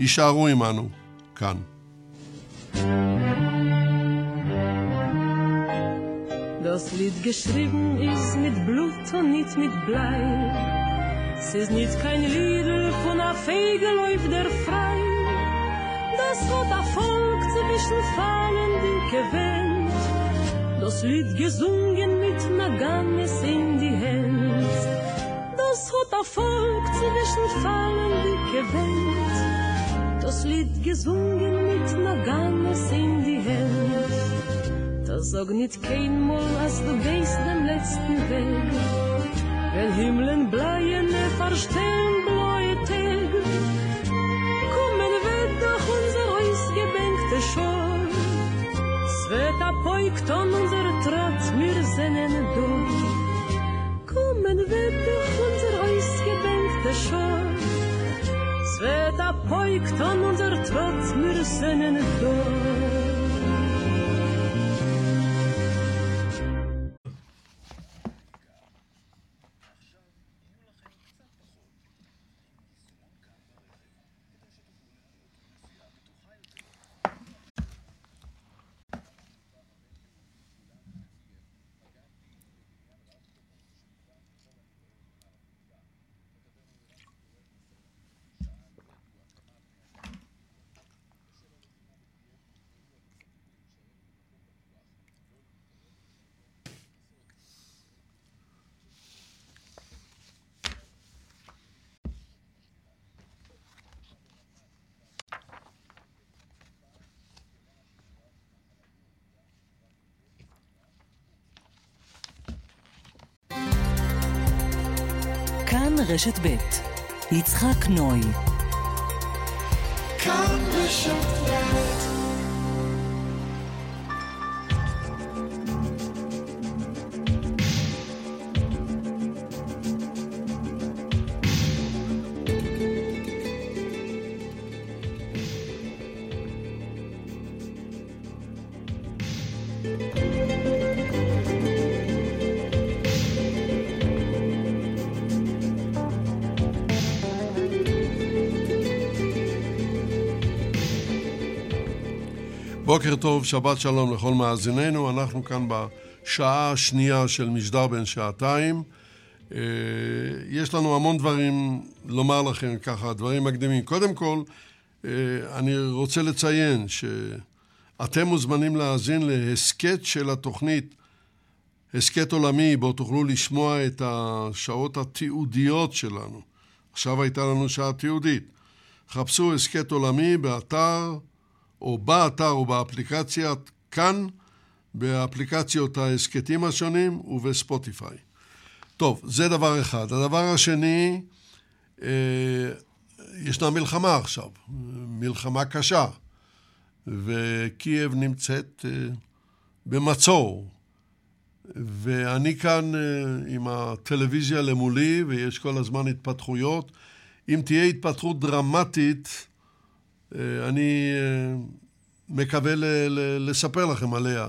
S1: יישארו עמנו, כאן.
S2: Das Lied geschrieben ist mit Blut und nicht mit Blei. Es ist nicht kein Lied von einer Fege läuft der frei. Das hat ein Volk zwischen Fallen die gewähnt. Das Lied gesungen mit Naganes in die Hände. Das hat ein Volk zwischen Fallen die gewähnt. Das Lied gesungen mit Naganes in die Hände. Da sag nit kein Mol, als du gehst dem letzten Weg. Wenn Himmeln bleien, ne verstehen blaue Tag. Kommen wir doch unser Haus gebänkte Schor. Svet apoikt an unser Trotz, wir sehnen du. kommen wird durch unser Eis gebänkte Schor. Es wird abheugt an unser Trotz, wir sind in Dorf.
S6: רשת ב' יצחק נוי. כאן רשת
S1: בוקר טוב, שבת שלום לכל מאזיננו. אנחנו כאן בשעה השנייה של משדר בן שעתיים. אה, יש לנו המון דברים לומר לכם, ככה, דברים מקדימים. קודם כל, אה, אני רוצה לציין שאתם מוזמנים להאזין להסכת של התוכנית, הסכת עולמי, בו תוכלו לשמוע את השעות התיעודיות שלנו. עכשיו הייתה לנו שעה תיעודית. חפשו הסכת עולמי באתר או באתר או באפליקציה כאן, באפליקציות ההסכתים השונים ובספוטיפיי. טוב, זה דבר אחד. הדבר השני, אה, ישנה מלחמה עכשיו, מלחמה קשה, וקייב נמצאת אה, במצור. ואני כאן אה, עם הטלוויזיה למולי, ויש כל הזמן התפתחויות. אם תהיה התפתחות דרמטית, אה, אני אה, מקווה לספר לכם עליה.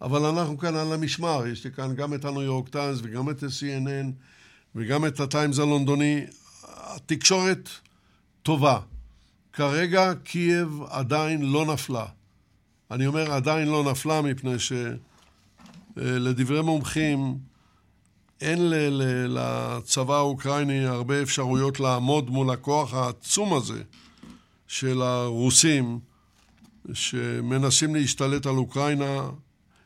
S1: אבל אנחנו כאן על המשמר, יש לי כאן גם את הניו יורק טיימס וגם את ה-CNN וגם את הטיימס הלונדוני. התקשורת טובה. כרגע קייב עדיין לא נפלה. אני אומר עדיין לא נפלה מפני שלדברי אה, מומחים אין לצבא האוקראיני הרבה אפשרויות לעמוד מול הכוח העצום הזה של הרוסים שמנסים להשתלט על אוקראינה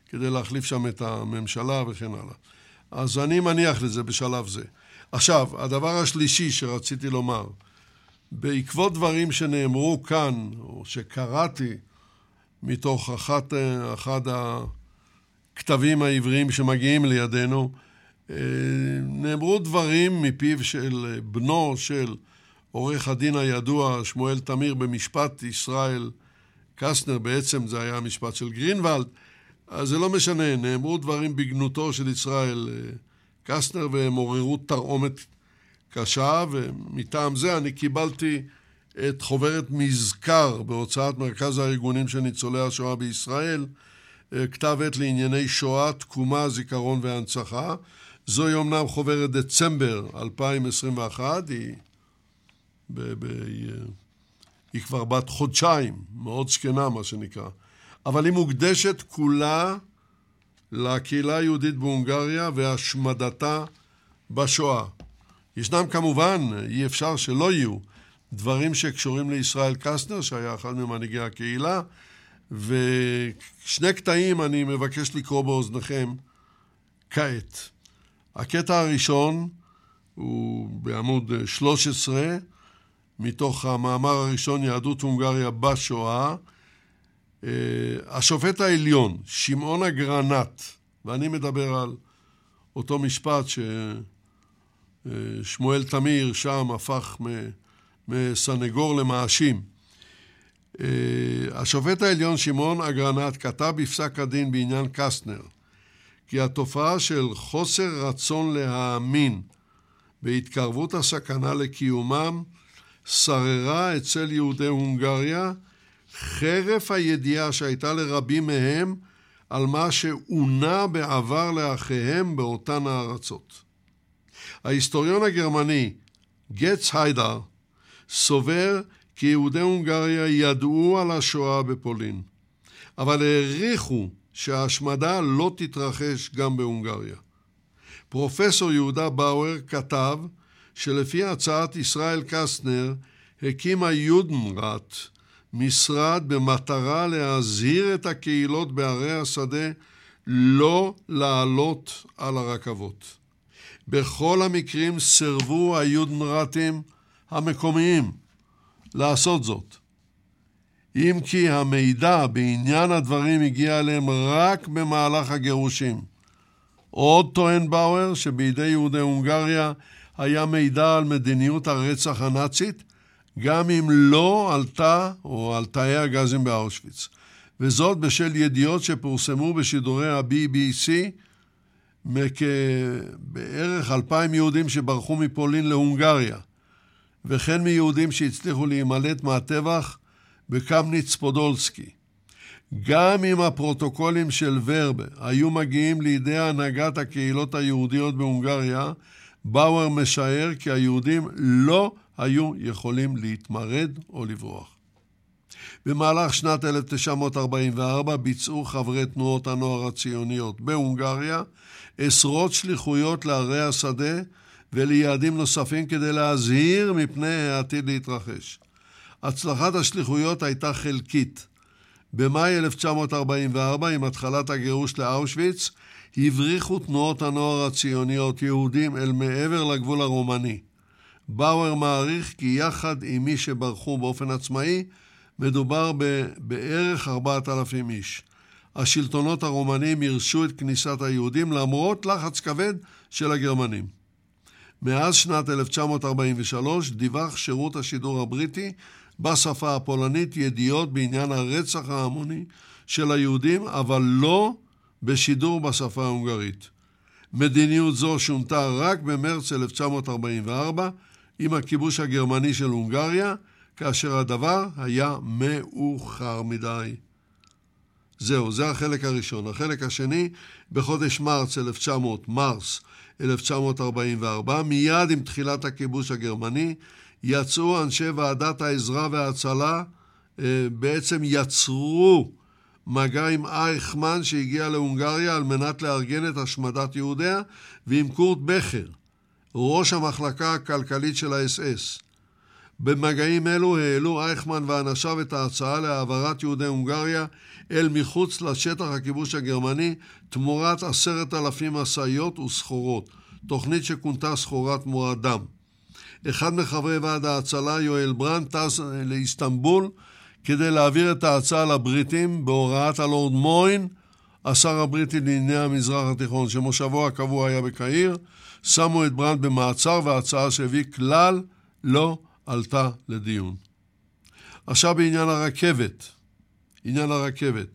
S1: כדי להחליף שם את הממשלה וכן הלאה. אז אני מניח לזה בשלב זה. עכשיו, הדבר השלישי שרציתי לומר, בעקבות דברים שנאמרו כאן, או שקראתי מתוך אחת, אחד הכתבים העבריים שמגיעים לידינו, אה, נאמרו דברים מפיו של בנו של עורך הדין הידוע שמואל תמיר במשפט ישראל קסטנר, בעצם זה היה המשפט של גרינוולד, אז זה לא משנה, נאמרו דברים בגנותו של ישראל אה, קסטנר והם עוררו תרעומת קשה, ומטעם זה אני קיבלתי את חוברת מזכר בהוצאת מרכז הארגונים של ניצולי השואה בישראל, אה, כתב עת לענייני שואה, תקומה, זיכרון והנצחה. זוהי אומנם חוברת דצמבר 2021, היא, ב, ב, היא, כבר בת חודשיים, מאוד זקנה מה שנקרא, אבל היא מוקדשת כולה לקהילה היהודית בהונגריה והשמדתה בשואה. ישנם כמובן, אי אפשר שלא יהיו, דברים שקשורים לישראל קסטנר, שהיה אחד ממנהיגי הקהילה, ושני קטעים אני מבקש לקרוא באוזניכם כעת. הקטע הראשון הוא בעמוד 13, מתוך המאמר הראשון, יהדות הונגריה בשואה. אה, השופט העליון, שמעון אגרנט, ואני מדבר על אותו משפט ששמואל תמיר שם הפך מסנגור למאשים. אה, השופט העליון שמעון אגרנט כתב בפסק הדין בעניין קסטנר כי התופעה של חוסר רצון להאמין בהתקרבות הסכנה לקיומם שררה אצל יהודי הונגריה חרף הידיעה שהייתה לרבים מהם על מה שעונה בעבר לאחיהם באותן הארצות. ההיסטוריון הגרמני גץ היידר סובר כי יהודי הונגריה ידעו על השואה בפולין, אבל העריכו שההשמדה לא תתרחש גם בהונגריה. פרופסור יהודה באואר כתב שלפי הצעת ישראל קסטנר הקימה יודנראט משרד במטרה להזהיר את הקהילות בערי השדה לא לעלות על הרכבות. בכל המקרים סירבו היודנראטים המקומיים לעשות זאת. אם כי המידע בעניין הדברים הגיע אליהם רק במהלך הגירושים. עוד טוען באואר שבידי יהודי הונגריה היה מידע על מדיניות הרצח הנאצית, גם אם לא עלתה או על תאי הגזים באושוויץ. וזאת בשל ידיעות שפורסמו בשידורי ה-BBC מכבערך אלפיים יהודים שברחו מפולין להונגריה. וכן מיהודים שהצליחו להימלט מהטבח בקמניץ פודולסקי. גם אם הפרוטוקולים של ורבה היו מגיעים לידי הנהגת הקהילות היהודיות בהונגריה, באואר משער כי היהודים לא היו יכולים להתמרד או לברוח. במהלך שנת 1944 ביצעו חברי תנועות הנוער הציוניות בהונגריה עשרות שליחויות לערי השדה וליעדים נוספים כדי להזהיר מפני העתיד להתרחש. הצלחת השליחויות הייתה חלקית. במאי 1944, עם התחלת הגירוש לאושוויץ, הבריחו תנועות הנוער הציוניות יהודים אל מעבר לגבול הרומני. באואר מעריך כי יחד עם מי שברחו באופן עצמאי, מדובר בערך 4,000 איש. השלטונות הרומנים הרשו את כניסת היהודים למרות לחץ כבד של הגרמנים. מאז שנת 1943 דיווח שירות השידור הבריטי בשפה הפולנית ידיעות בעניין הרצח ההמוני של היהודים, אבל לא בשידור בשפה ההונגרית. מדיניות זו שונתה רק במרץ 1944 עם הכיבוש הגרמני של הונגריה, כאשר הדבר היה מאוחר מדי. זהו, זה החלק הראשון. החלק השני, בחודש מרץ 1900, מרס 1944, מיד עם תחילת הכיבוש הגרמני, יצאו אנשי ועדת העזרה וההצלה, אה, בעצם יצרו מגע עם אייכמן שהגיע להונגריה על מנת לארגן את השמדת יהודיה, ועם קורט בכר, ראש המחלקה הכלכלית של האס-אס. במגעים אלו העלו אייכמן ואנשיו את ההצעה להעברת יהודי הונגריה אל מחוץ לשטח הכיבוש הגרמני תמורת עשרת אלפים משאיות וסחורות, תוכנית שכונתה סחורת תמורת דם. אחד מחברי ועד ההצלה, יואל ברנד, טס לאיסטנבול כדי להעביר את ההצעה לבריטים בהוראת הלורד מוין, השר הבריטי לענייני המזרח התיכון, שמושבו הקבוע היה בקהיר, שמו את ברנד במעצר וההצעה שהביא כלל לא עלתה לדיון. עכשיו בעניין הרכבת. עניין הרכבת.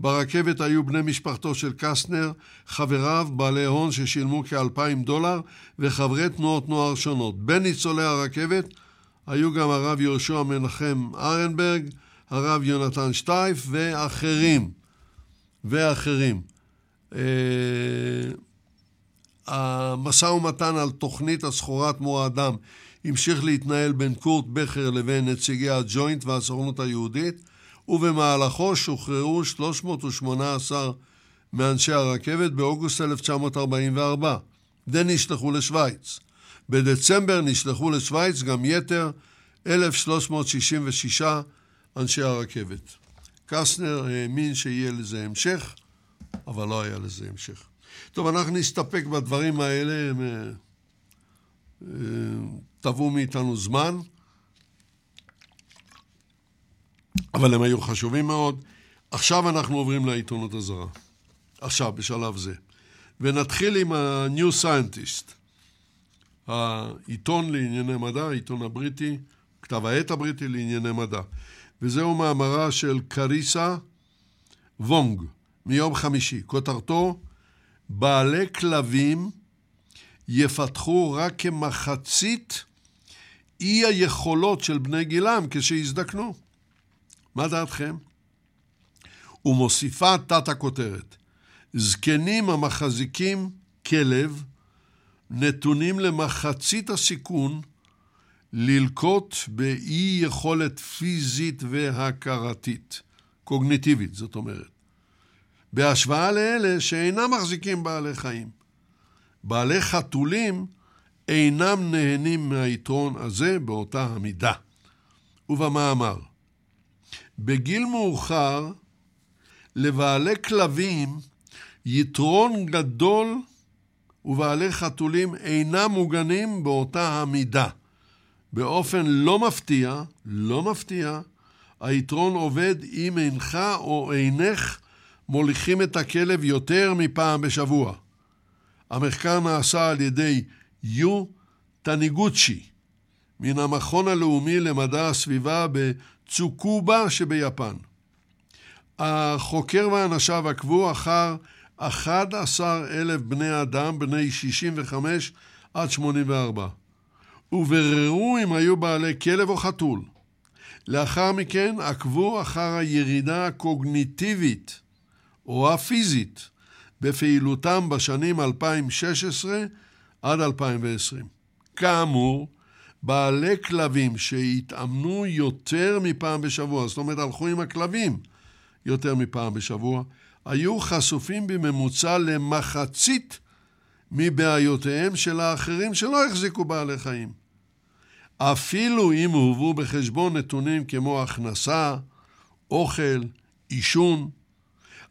S1: ברכבת היו בני משפחתו של קסטנר, חבריו, בעלי הון ששילמו כאלפיים דולר וחברי תנועות נוער שונות. בין ניצולי הרכבת היו גם הרב יהושע מנחם ארנברג, הרב יונתן שטייף ואחרים. ואחרים. אה, המשא ומתן על תוכנית הסחורה תמורה אדם המשיך להתנהל בין קורט בכר לבין נציגי הג'וינט והסוכנות היהודית, ובמהלכו שוחררו 318 מאנשי הרכבת באוגוסט 1944. די נשלחו לשוויץ. בדצמבר נשלחו לשוויץ גם יתר 1,366 אנשי הרכבת. קסטנר האמין שיהיה לזה המשך, אבל לא היה לזה המשך. טוב, אנחנו נסתפק בדברים האלה, הם אה, אה, תבעו מאיתנו זמן, אבל הם היו חשובים מאוד. עכשיו אנחנו עוברים לעיתונות הזרה. עכשיו, בשלב זה. ונתחיל עם ה-New Scientist, העיתון לענייני מדע, העיתון הבריטי, כתב העת הבריטי לענייני מדע. וזהו מאמרה של קריסה וונג מיום חמישי. כותרתו, בעלי כלבים יפתחו רק כמחצית אי היכולות של בני גילם כשיזדקנו. מה דעתכם? ומוסיפה תת הכותרת, זקנים המחזיקים כלב נתונים למחצית הסיכון ללקוט באי יכולת פיזית והכרתית, קוגניטיבית, זאת אומרת, בהשוואה לאלה שאינם מחזיקים בעלי חיים. בעלי חתולים אינם נהנים מהיתרון הזה באותה המידה. ובמאמר, בגיל מאוחר לבעלי כלבים יתרון גדול ובעלי חתולים אינם מוגנים באותה המידה. באופן לא מפתיע, לא מפתיע, היתרון עובד אם אינך או אינך מוליכים את הכלב יותר מפעם בשבוע. המחקר נעשה על ידי יו טניגוצ'י מן המכון הלאומי למדע הסביבה בצוקובה שביפן. החוקר ואנשיו עקבו אחר 11 אלף בני אדם בני 65 עד 84. ובררו אם היו בעלי כלב או חתול. לאחר מכן עקבו אחר הירידה הקוגניטיבית או הפיזית בפעילותם בשנים 2016 עד 2020. כאמור, בעלי כלבים שהתאמנו יותר מפעם בשבוע, זאת אומרת הלכו עם הכלבים יותר מפעם בשבוע, היו חשופים בממוצע למחצית מבעיותיהם של האחרים שלא החזיקו בעלי חיים. אפילו אם הובאו בחשבון נתונים כמו הכנסה, אוכל, עישון,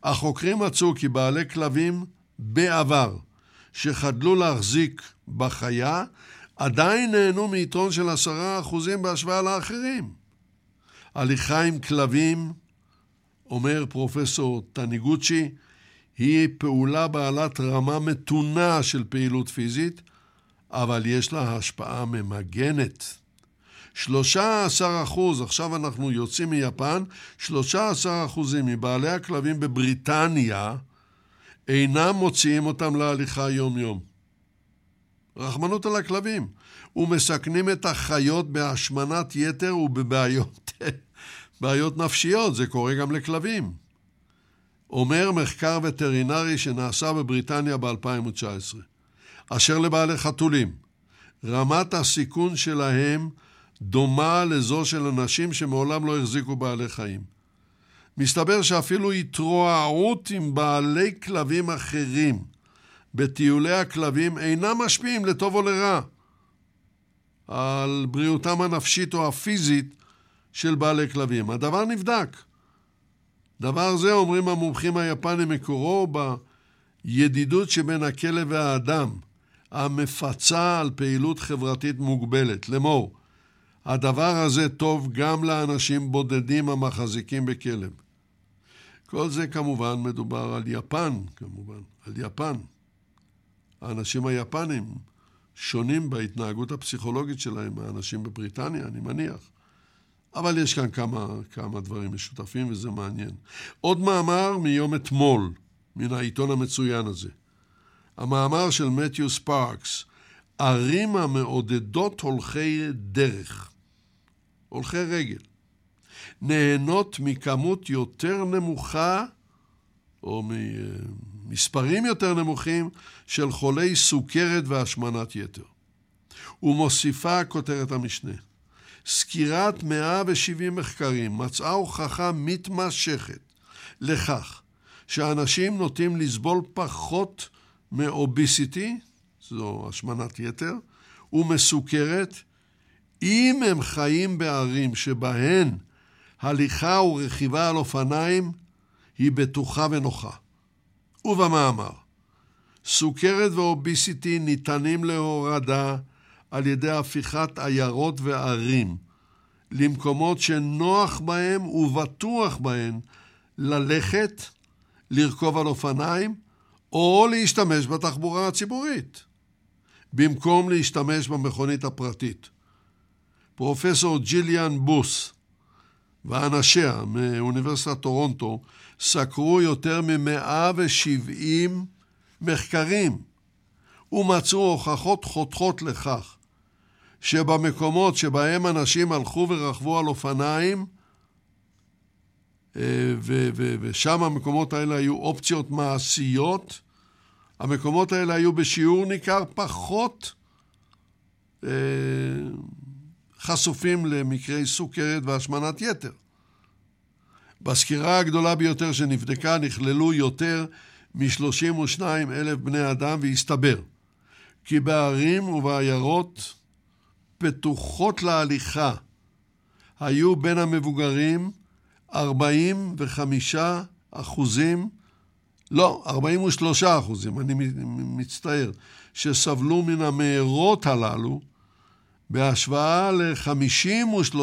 S1: החוקרים מצאו כי בעלי כלבים בעבר שחדלו להחזיק בחיה עדיין נהנו מיתרון של עשרה אחוזים בהשוואה לאחרים. הליכה עם כלבים, אומר פרופסור טניגוצ'י, היא פעולה בעלת רמה מתונה של פעילות פיזית, אבל יש לה השפעה ממגנת. 13 אחוז, עכשיו אנחנו יוצאים מיפן, 13 אחוזים מבעלי הכלבים בבריטניה אינם מוציאים אותם להליכה יום-יום. רחמנות על הכלבים. ומסכנים את החיות בהשמנת יתר ובבעיות בעיות נפשיות, זה קורה גם לכלבים. אומר מחקר וטרינרי שנעשה בבריטניה ב-2019. אשר לבעלי חתולים, רמת הסיכון שלהם דומה לזו של אנשים שמעולם לא החזיקו בעלי חיים. מסתבר שאפילו התרועעות עם בעלי כלבים אחרים בטיולי הכלבים אינם משפיעים לטוב או לרע על בריאותם הנפשית או הפיזית של בעלי כלבים. הדבר נבדק. דבר זה, אומרים המומחים היפנים, מקורו בידידות שבין הכלב והאדם, המפצה על פעילות חברתית מוגבלת. לאמור, הדבר הזה טוב גם לאנשים בודדים המחזיקים בכלב. כל זה כמובן מדובר על יפן, כמובן, על יפן. האנשים היפנים שונים בהתנהגות הפסיכולוגית שלהם מהאנשים בבריטניה, אני מניח. אבל יש כאן כמה, כמה דברים משותפים וזה מעניין. עוד מאמר מיום אתמול, מן העיתון המצוין הזה. המאמר של מתיו ספארקס, ערים המעודדות הולכי דרך, הולכי רגל, נהנות מכמות יותר נמוכה או ממספרים יותר נמוכים של חולי סוכרת והשמנת יתר. ומוסיפה כותרת המשנה, סקירת 170 מחקרים מצאה הוכחה מתמשכת לכך שאנשים נוטים לסבול פחות מאוביסיטי, זו השמנת יתר, ומסוכרת, אם הם חיים בערים שבהן הליכה ורכיבה על אופניים היא בטוחה ונוחה. ובמאמר, סוכרת ואוביסיטי ניתנים להורדה על ידי הפיכת עיירות וערים למקומות שנוח בהם ובטוח בהם ללכת, לרכוב על אופניים או להשתמש בתחבורה הציבורית, במקום להשתמש במכונית הפרטית. פרופסור ג'יליאן בוס ואנשיה מאוניברסיטת טורונטו סקרו יותר מ-170 מחקרים ומצאו הוכחות חותכות לכך שבמקומות שבהם אנשים הלכו ורכבו על אופניים, אה, ושם המקומות האלה היו אופציות מעשיות, המקומות האלה היו בשיעור ניכר פחות אה, חשופים למקרי סוכרת והשמנת יתר. בסקירה הגדולה ביותר שנבדקה נכללו יותר מ-32 אלף בני אדם והסתבר כי בערים ובעיירות פתוחות להליכה היו בין המבוגרים 45 אחוזים, לא, 43 אחוזים, אני מצטער, שסבלו מן המארות הללו, בהשוואה ל-53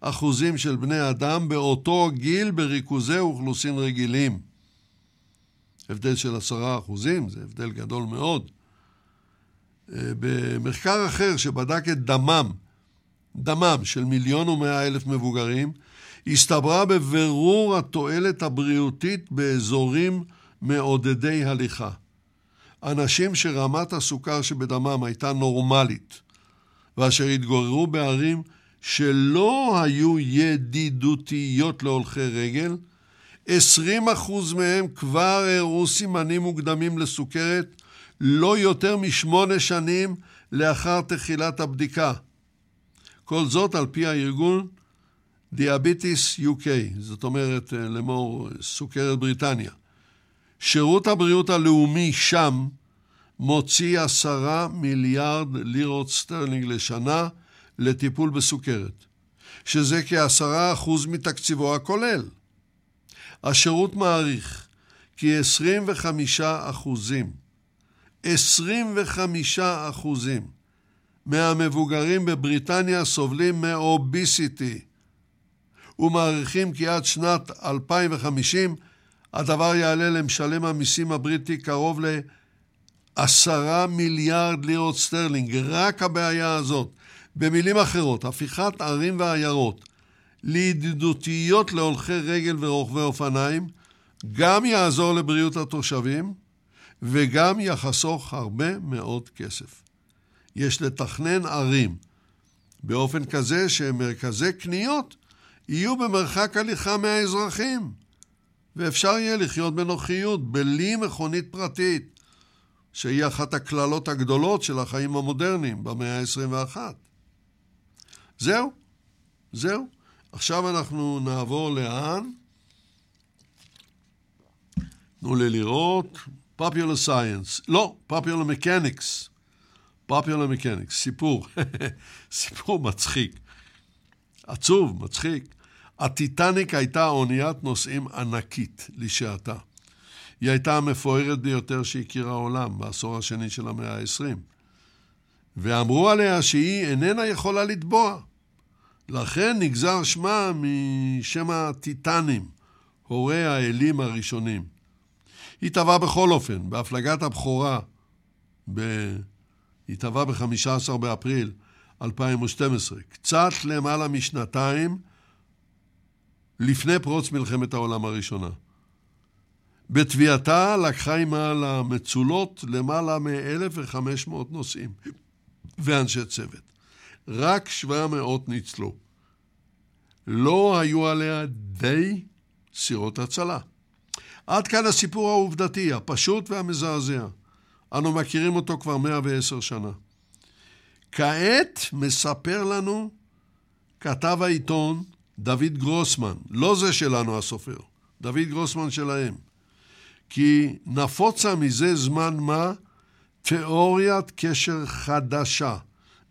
S1: אחוזים של בני אדם באותו גיל בריכוזי אוכלוסין רגילים. הבדל של עשרה אחוזים, זה הבדל גדול מאוד. אה, במחקר אחר שבדק את דמם, דמם של מיליון ומאה אלף מבוגרים, הסתברה בבירור התועלת הבריאותית באזורים מעודדי הליכה. אנשים שרמת הסוכר שבדמם הייתה נורמלית, ואשר התגוררו בערים שלא היו ידידותיות להולכי רגל, 20% מהם כבר הראו סימנים מוקדמים לסוכרת לא יותר משמונה שנים לאחר תחילת הבדיקה. כל זאת על פי הארגון דיאביטיס UK, זאת אומרת לאמור סוכרת בריטניה. שירות הבריאות הלאומי שם מוציא עשרה מיליארד לירות סטרלינג לשנה לטיפול בסוכרת, שזה כעשרה אחוז מתקציבו הכולל. השירות מעריך כי 25 אחוזים, 25 אחוזים מהמבוגרים בבריטניה סובלים מ obesity, ומעריכים כי עד שנת 2050 הדבר יעלה למשלם המיסים הבריטי קרוב לעשרה מיליארד לירות סטרלינג, רק הבעיה הזאת. במילים אחרות, הפיכת ערים ועיירות לידידותיות להולכי רגל ורוכבי אופניים גם יעזור לבריאות התושבים וגם יחסוך הרבה מאוד כסף. יש לתכנן ערים באופן כזה שמרכזי קניות יהיו במרחק הליכה מהאזרחים. ואפשר יהיה לחיות בנוחיות, בלי מכונית פרטית, שהיא אחת הקללות הגדולות של החיים המודרניים במאה ה-21. זהו, זהו. עכשיו אנחנו נעבור לאן? תנו לי לראות. Popular Science. לא, Popular Mechanics. Popular Mechanics, סיפור. סיפור מצחיק. עצוב, מצחיק. הטיטניק הייתה אוניית נוסעים ענקית לשעתה. היא הייתה המפוארת ביותר שהכיר העולם בעשור השני של המאה ה-20. ואמרו עליה שהיא איננה יכולה לטבוע. לכן נגזר שמה משם הטיטנים, הורי האלים הראשונים. היא טבעה בכל אופן, בהפלגת הבכורה, ב... היא טבעה ב-15 באפריל 2012, קצת למעלה משנתיים לפני פרוץ מלחמת העולם הראשונה. בתביעתה לקחה עימה למצולות למעלה מ-1,500 נוסעים ואנשי צוות. רק 700 ניצלו. לא היו עליה די סירות הצלה. עד כאן הסיפור העובדתי, הפשוט והמזעזע. אנו מכירים אותו כבר 110 שנה. כעת מספר לנו כתב העיתון דוד גרוסמן, לא זה שלנו הסופר, דוד גרוסמן שלהם, כי נפוצה מזה זמן מה תיאוריית קשר חדשה,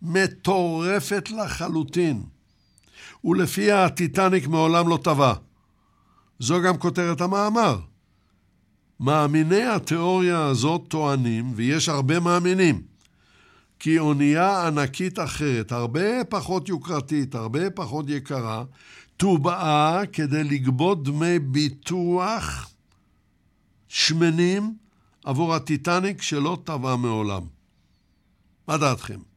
S1: מטורפת לחלוטין, ולפיה הטיטניק מעולם לא טבע. זו גם כותרת המאמר. מאמיני התיאוריה הזאת טוענים, ויש הרבה מאמינים, כי אונייה ענקית אחרת, הרבה פחות יוקרתית, הרבה פחות יקרה, טובעה כדי לגבות דמי ביטוח שמנים עבור הטיטניק שלא טבע מעולם. מה דעתכם?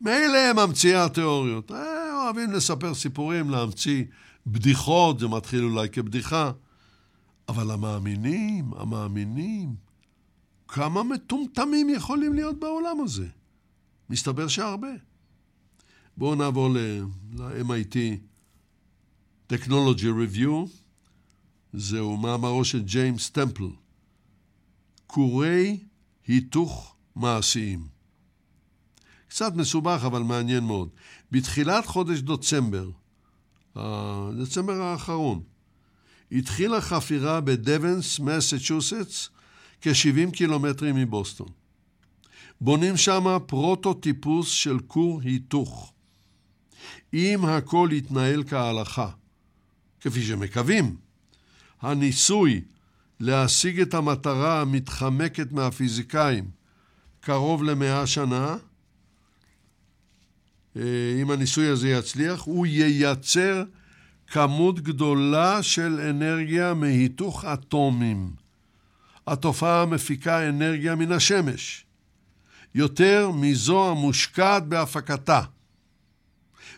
S1: מילא הם ממציאי התיאוריות, אה, אוהבים לספר סיפורים, להמציא בדיחות, זה מתחיל אולי כבדיחה. אבל המאמינים, המאמינים, כמה מטומטמים יכולים להיות בעולם הזה? מסתבר שהרבה. בואו נעבור ל-MIT Technology Review, זהו מאמרו של ג'יימס טמפל, כורי היתוך מעשיים. קצת מסובך, אבל מעניין מאוד. בתחילת חודש דצמבר, דצמבר האחרון, התחילה חפירה בדבנס, מסצ'וסטס, כ-70 קילומטרים מבוסטון. בונים שם פרוטוטיפוס של כור היתוך. אם הכל יתנהל כהלכה, כפי שמקווים, הניסוי להשיג את המטרה המתחמקת מהפיזיקאים קרוב למאה שנה, אה, אם הניסוי הזה יצליח, הוא ייצר כמות גדולה של אנרגיה מהיתוך אטומים. התופעה מפיקה אנרגיה מן השמש, יותר מזו המושקעת בהפקתה.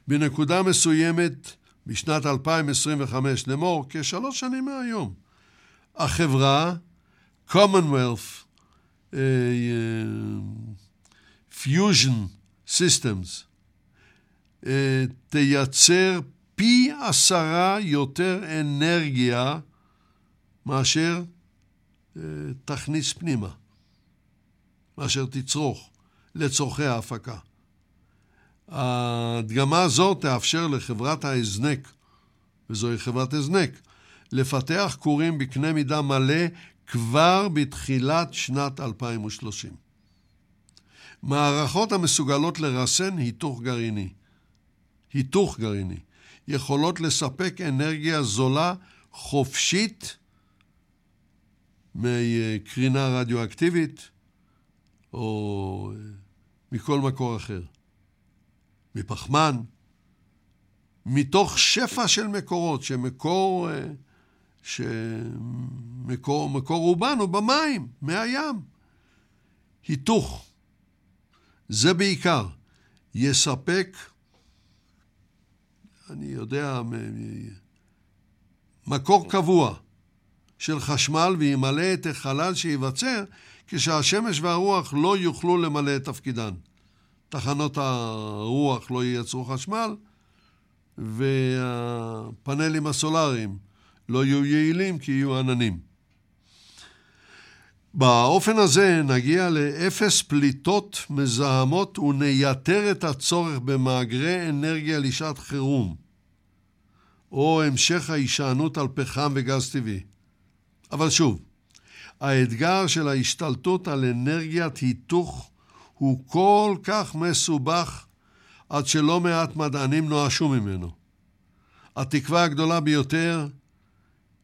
S1: בנקודה מסוימת, בשנת 2025, לאמור, כשלוש שנים מהיום, החברה Commonwealth uh, Fusion Systems תייצר פי עשרה יותר אנרגיה מאשר uh, תכניס פנימה, מאשר תצרוך לצורכי ההפקה. ההדגמה הזאת תאפשר לחברת ההזנק, וזוהי חברת הזנק, לפתח כורים בקנה מידה מלא כבר בתחילת שנת 2030. מערכות המסוגלות לרסן היתוך גרעיני. היתוך גרעיני. יכולות לספק אנרגיה זולה חופשית מקרינה רדיואקטיבית או מכל מקור אחר. מפחמן, מתוך שפע של מקורות, שמקור, שמקור מקור רובן הוא במים, מהים. היתוך, זה בעיקר, יספק, אני יודע, מקור קבוע של חשמל וימלא את החלל שייווצר כשהשמש והרוח לא יוכלו למלא את תפקידן. תחנות הרוח לא ייצרו חשמל, והפאנלים הסולאריים לא יהיו יעילים כי יהיו עננים. באופן הזה נגיע לאפס פליטות מזהמות ונייתר את הצורך במאגרי אנרגיה לשעת חירום, או המשך ההישענות על פחם וגז טבעי. אבל שוב, האתגר של ההשתלטות על אנרגיית היתוך הוא כל כך מסובך עד שלא מעט מדענים נואשו ממנו. התקווה הגדולה ביותר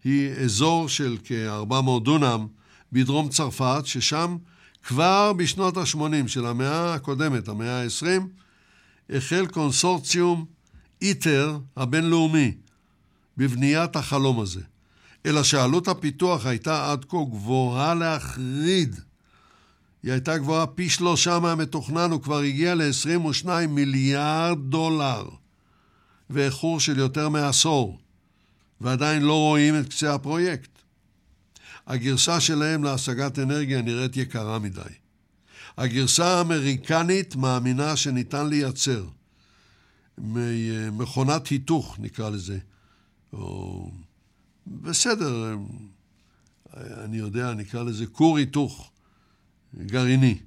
S1: היא אזור של כ-400 דונם בדרום צרפת, ששם כבר בשנות ה-80 של המאה הקודמת, המאה ה-20, החל קונסורציום איטר הבינלאומי בבניית החלום הזה. אלא שעלות הפיתוח הייתה עד כה גבוהה להחריד. היא הייתה גבוהה פי שלושה מהמתוכנן וכבר הגיעה ל-22 מיליארד דולר, ואיחור של יותר מעשור, ועדיין לא רואים את קצה הפרויקט. הגרסה שלהם להשגת אנרגיה נראית יקרה מדי. הגרסה האמריקנית מאמינה שניתן לייצר מכונת היתוך, נקרא לזה, או בסדר, אני יודע, נקרא לזה כור היתוך גרעיני.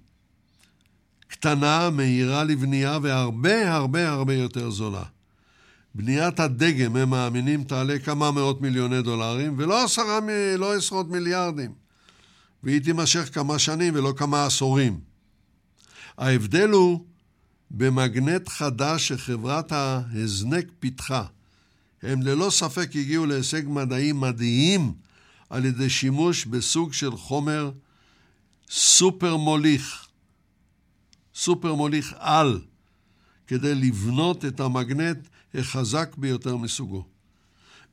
S1: קטנה, מהירה לבנייה והרבה הרבה הרבה יותר זולה. בניית הדגם, הם מאמינים, תעלה כמה מאות מיליוני דולרים, ולא עשרה, לא עשרות מיליארדים. והיא תימשך כמה שנים ולא כמה עשורים. ההבדל הוא במגנט חדש שחברת ההזנק פיתחה. הם ללא ספק הגיעו להישג מדעי מדהים על ידי שימוש בסוג של חומר סופר מוליך, סופר מוליך על, כדי לבנות את המגנט החזק ביותר מסוגו.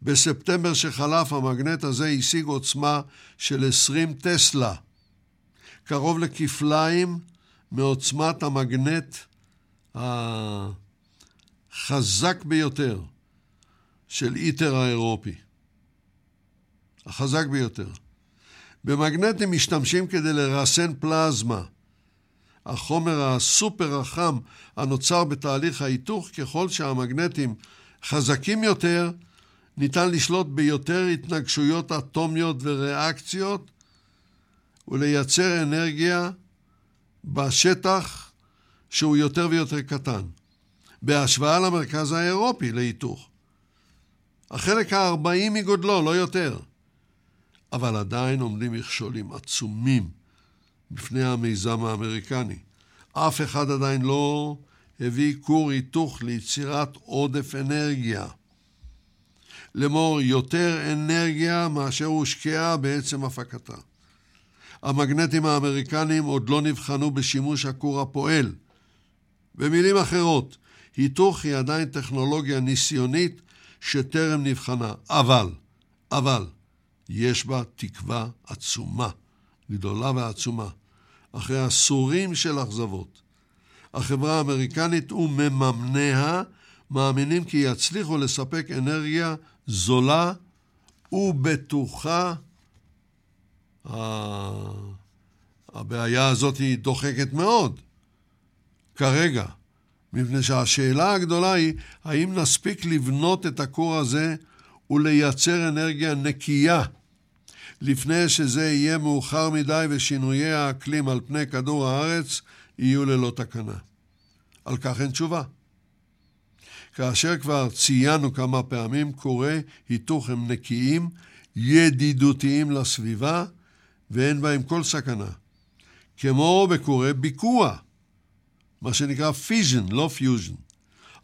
S1: בספטמבר שחלף המגנט הזה השיג עוצמה של 20 טסלה, קרוב לכפליים מעוצמת המגנט החזק ביותר של איטר האירופי. החזק ביותר. במגנטים משתמשים כדי לרסן פלזמה, החומר הסופר החם הנוצר בתהליך ההיתוך, ככל שהמגנטים חזקים יותר, ניתן לשלוט ביותר התנגשויות אטומיות וריאקציות ולייצר אנרגיה בשטח שהוא יותר ויותר קטן, בהשוואה למרכז האירופי להיתוך. החלק ה-40 מגודלו, לא יותר. אבל עדיין עומדים מכשולים עצומים בפני המיזם האמריקני. אף אחד עדיין לא הביא כור היתוך ליצירת עודף אנרגיה. לאמור, יותר אנרגיה מאשר הושקעה בעצם הפקתה. המגנטים האמריקניים עוד לא נבחנו בשימוש הכור הפועל. במילים אחרות, היתוך היא עדיין טכנולוגיה ניסיונית שטרם נבחנה, אבל, אבל, יש בה תקווה עצומה, גדולה ועצומה, אחרי עשורים של אכזבות. החברה האמריקנית ומממניה מאמינים כי יצליחו לספק אנרגיה זולה ובטוחה. הבעיה הזאת היא דוחקת מאוד, כרגע, מפני שהשאלה הגדולה היא, האם נספיק לבנות את הכור הזה ולייצר אנרגיה נקייה לפני שזה יהיה מאוחר מדי ושינויי האקלים על פני כדור הארץ יהיו ללא תקנה. על כך אין תשובה. כאשר כבר ציינו כמה פעמים, כורי היתוך הם נקיים, ידידותיים לסביבה, ואין בהם כל סכנה. כמו בכורי ביקוע, מה שנקרא fission, לא פיוז'ן,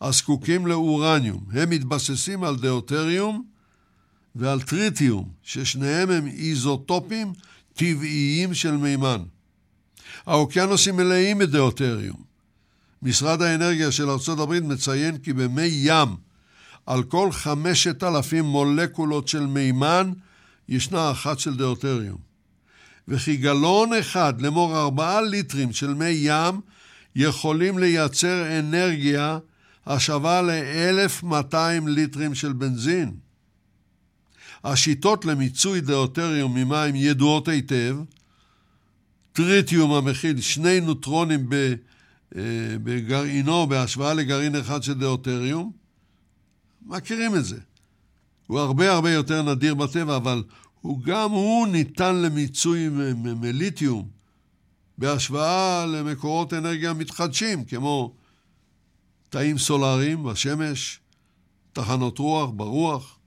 S1: הזקוקים לאורניום. הם מתבססים על דאוטריום ועל טריטיום, ששניהם הם איזוטופים טבעיים של מימן. האוקיינוסים מלאים בדאוטריום. משרד האנרגיה של ארה"ב מציין כי במי ים, על כל חמשת אלפים מולקולות של מימן, ישנה אחת של דאוטריום. וכי גלון אחד, לאמור ארבעה ליטרים של מי ים, יכולים לייצר אנרגיה השווה ל-1,200 ליטרים של בנזין. השיטות למיצוי דאוטריום ממים ידועות היטב. טריטיום המכיל שני נוטרונים אה, בגרעינו בהשוואה לגרעין אחד של דאוטריום, מכירים את זה. הוא הרבה הרבה יותר נדיר בטבע, אבל הוא גם הוא ניתן למיצוי מליתיום בהשוואה למקורות אנרגיה מתחדשים, כמו תאים סולאריים בשמש, תחנות רוח ברוח.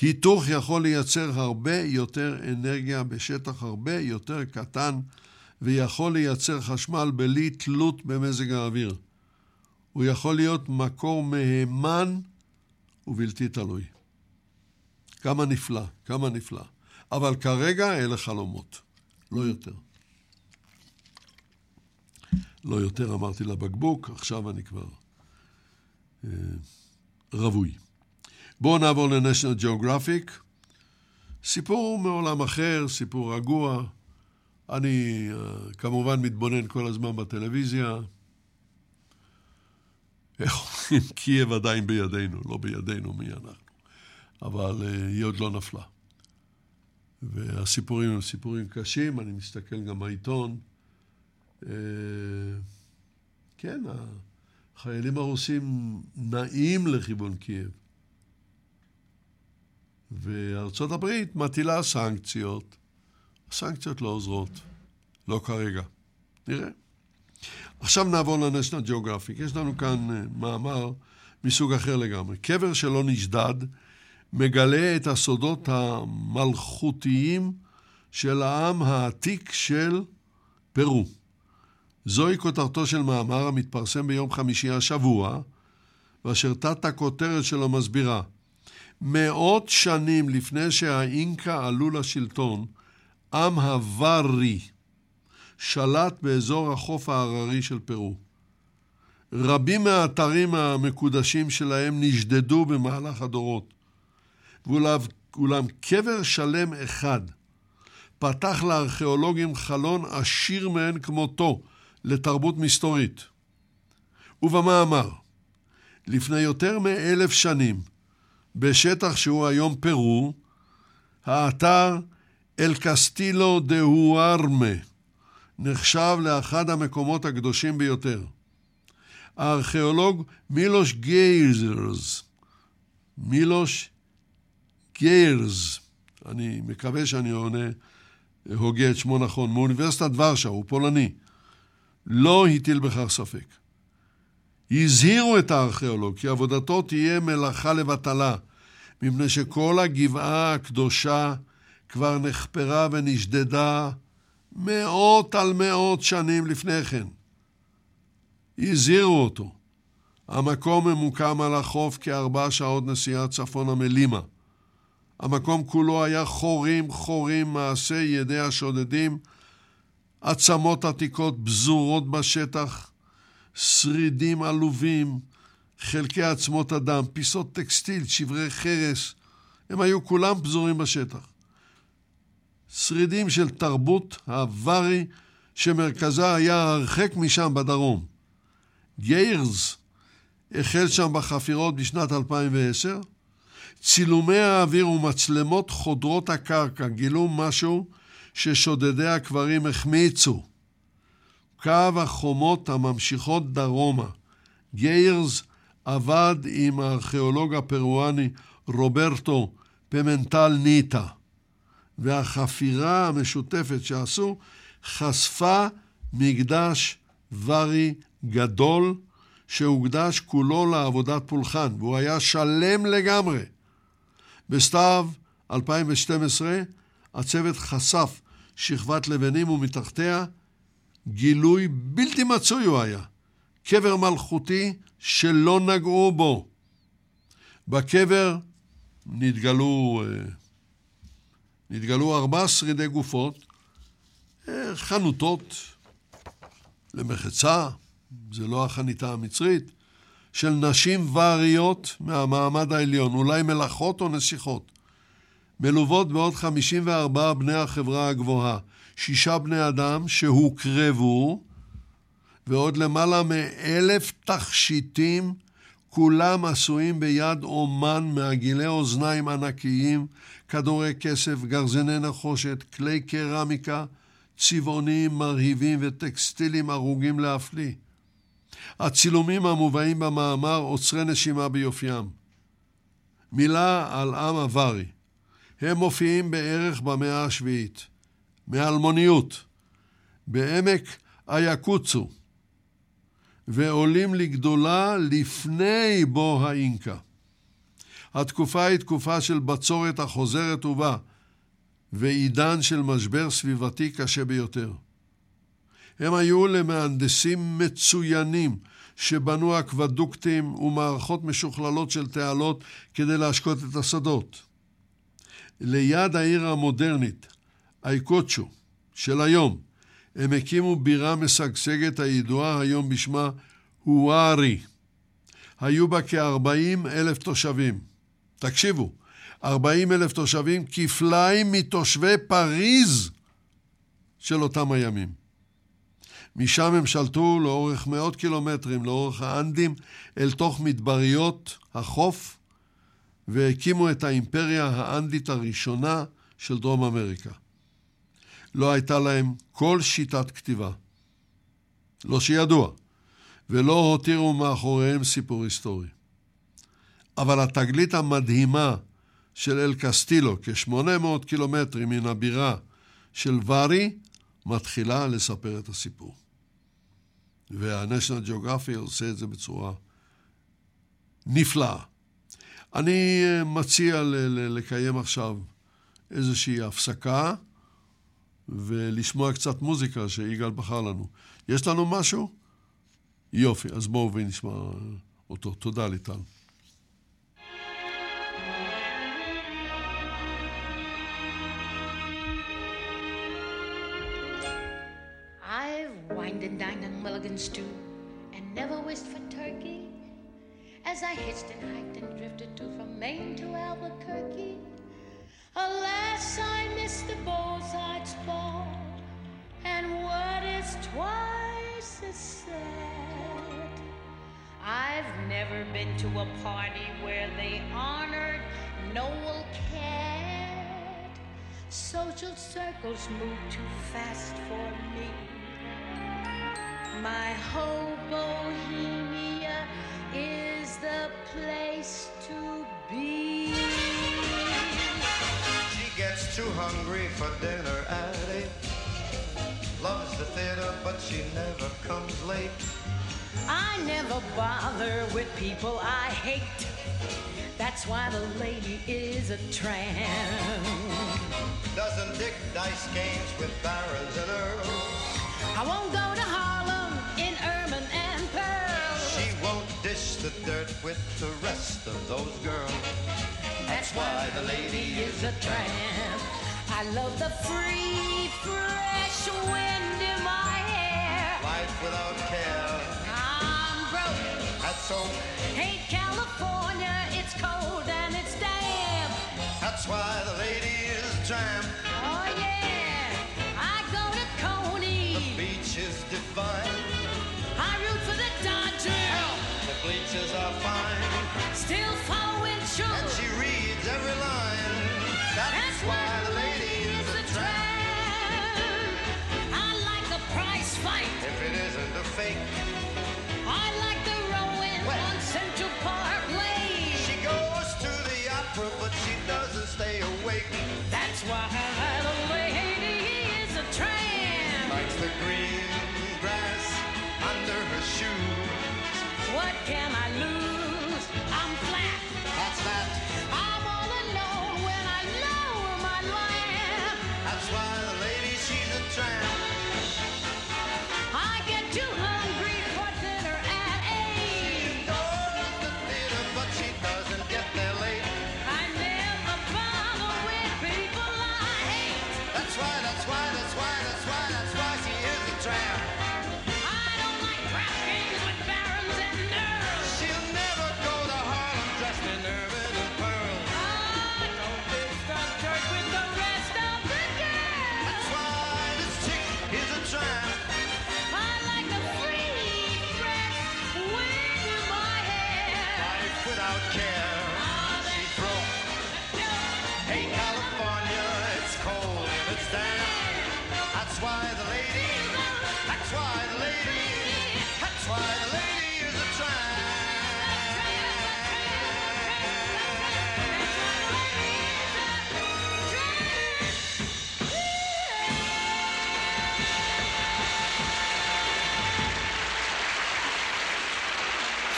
S1: היתוך יכול לייצר הרבה יותר אנרגיה בשטח הרבה יותר קטן ויכול לייצר חשמל בלי תלות במזג האוויר. הוא יכול להיות מקור מהימן ובלתי תלוי. כמה נפלא, כמה נפלא. אבל כרגע אלה חלומות, לא יותר. לא יותר אמרתי לבקבוק, עכשיו אני כבר אה, רווי. בואו נעבור ל-National Geographic. סיפור מעולם אחר, סיפור רגוע. אני uh, כמובן מתבונן כל הזמן בטלוויזיה. איך אומרים? קייב עדיין בידינו, לא בידינו מי אנחנו. אבל אה, היא עוד לא נפלה. והסיפורים הם סיפורים קשים, אני מסתכל גם בעיתון. אה, כן, החיילים הרוסים נעים לכיוון קייב. וארצות הברית מטילה סנקציות. הסנקציות לא עוזרות, לא כרגע. נראה. עכשיו נעבור לנשנל ג'אוגרפיק. יש לנו כאן אה, מאמר מסוג אחר לגמרי. קבר שלא נשדד מגלה את הסודות המלכותיים של העם העתיק של פרו. זוהי כותרתו של מאמר המתפרסם ביום חמישי השבוע, ואשר תת הכותרת שלו מסבירה מאות שנים לפני שהאינקה עלו לשלטון, עם הווארי שלט באזור החוף ההררי של פרו. רבים מהאתרים המקודשים שלהם נשדדו במהלך הדורות. ואולם קבר שלם אחד פתח לארכיאולוגים חלון עשיר מאין כמותו לתרבות מסתורית. ובמאמר, לפני יותר מאלף שנים, בשטח שהוא היום פרו, האתר אל קסטילו דה הוארמה נחשב לאחד המקומות הקדושים ביותר. הארכיאולוג מילוש גייזרס, מילוש גיירס, אני מקווה שאני עונה, הוגה את שמו נכון, מאוניברסיטת ורשה, הוא פולני, לא הטיל בכך ספק. הזהירו את הארכיאולוג כי עבודתו תהיה מלאכה לבטלה, מפני שכל הגבעה הקדושה כבר נחפרה ונשדדה מאות על מאות שנים לפני כן. הזהירו אותו. המקום ממוקם על החוף כארבע שעות נסיעה צפונה מלימה. המקום כולו היה חורים חורים מעשי ידי השודדים, עצמות עתיקות בזורות בשטח, שרידים עלובים, חלקי עצמות אדם, פיסות טקסטיל, שברי חרס, הם היו כולם פזורים בשטח. שרידים של תרבות הווארי שמרכזה היה הרחק משם בדרום. גיירס החל שם בחפירות בשנת 2010. צילומי האוויר ומצלמות חודרות הקרקע גילו משהו ששודדי הקברים החמיצו. קו החומות הממשיכות דרומה. גיירס עבד עם הארכיאולוג הפרואני רוברטו פמנטל ניטה, והחפירה המשותפת שעשו חשפה מקדש וארי גדול שהוקדש כולו לעבודת פולחן, והוא היה שלם לגמרי. בסתיו 2012 הצוות חשף שכבת לבנים ומתחתיה גילוי בלתי מצוי הוא היה. קבר מלכותי שלא נגעו בו. בקבר נתגלו, אה, נתגלו ארבע שרידי גופות, אה, חנותות למחצה, זה לא החניתה המצרית, של נשים ואריות מהמעמד העליון, אולי מלאכות או נסיכות, מלוות בעוד 54 בני החברה הגבוהה, שישה בני אדם שהוקרבו, ועוד למעלה מאלף תכשיטים, כולם עשויים ביד אומן מעגילי אוזניים ענקיים, כדורי כסף, גרזני נחושת, כלי קרמיקה, צבעוניים מרהיבים וטקסטילים הרוגים להפליא. הצילומים המובאים במאמר עוצרי נשימה ביופיים. מילה על עם הווארי. הם מופיעים בערך במאה השביעית. מאלמוניות, בעמק אייקוצו, ועולים לגדולה לפני בוא האינקה. התקופה היא תקופה של בצורת החוזרת ובא, ועידן של משבר סביבתי קשה ביותר. הם היו למהנדסים מצוינים שבנו אקוודוקטים ומערכות משוכללות של תעלות כדי להשקות את השדות. ליד העיר המודרנית, אייקוצ'ו, של היום, הם הקימו בירה משגשגת הידועה היום בשמה הווארי. היו בה כ-40 אלף תושבים. תקשיבו, 40 אלף תושבים, כפליים מתושבי פריז של אותם הימים. משם הם שלטו לאורך מאות קילומטרים, לאורך האנדים, אל תוך מדבריות החוף, והקימו את האימפריה האנדית הראשונה של דרום אמריקה. לא הייתה להם כל שיטת כתיבה. לא שידוע, ולא הותירו מאחוריהם סיפור היסטורי. אבל התגלית המדהימה של אל קסטילו, כ-800 קילומטרים מן הבירה של וארי, מתחילה לספר את הסיפור. וה-National Geography עושה את זה בצורה נפלאה. אני מציע לקיים עכשיו איזושהי הפסקה ולשמוע קצת מוזיקה שיגאל בחר לנו. יש לנו משהו? יופי, אז בואו ונשמע אותו. תודה, ליטל.
S7: wined and dined on mulligan stew and never wished for turkey. As I hitched and hiked and drifted to from Maine to Albuquerque. Alas, I missed the bullseye spot, and what is twice as sad? I've never been to a party where they honored Noel Cat. Social circles move too fast for me. My whole Bohemia
S8: hungry for dinner at eight. Loves the theater, but she never comes late.
S7: I never bother with people I hate. That's why the lady is a tramp.
S8: Doesn't dig dice games with barons and earls.
S7: I won't go to Harlem in ermine and pearls.
S8: She won't dish the dirt with the rest of those girls. That's why the lady is a
S7: tramp. I love the free, fresh wind in my hair.
S8: Life without care.
S7: I'm broke.
S8: That's so.
S7: Hate California, it's cold and it's damp.
S8: That's why the lady is tramp.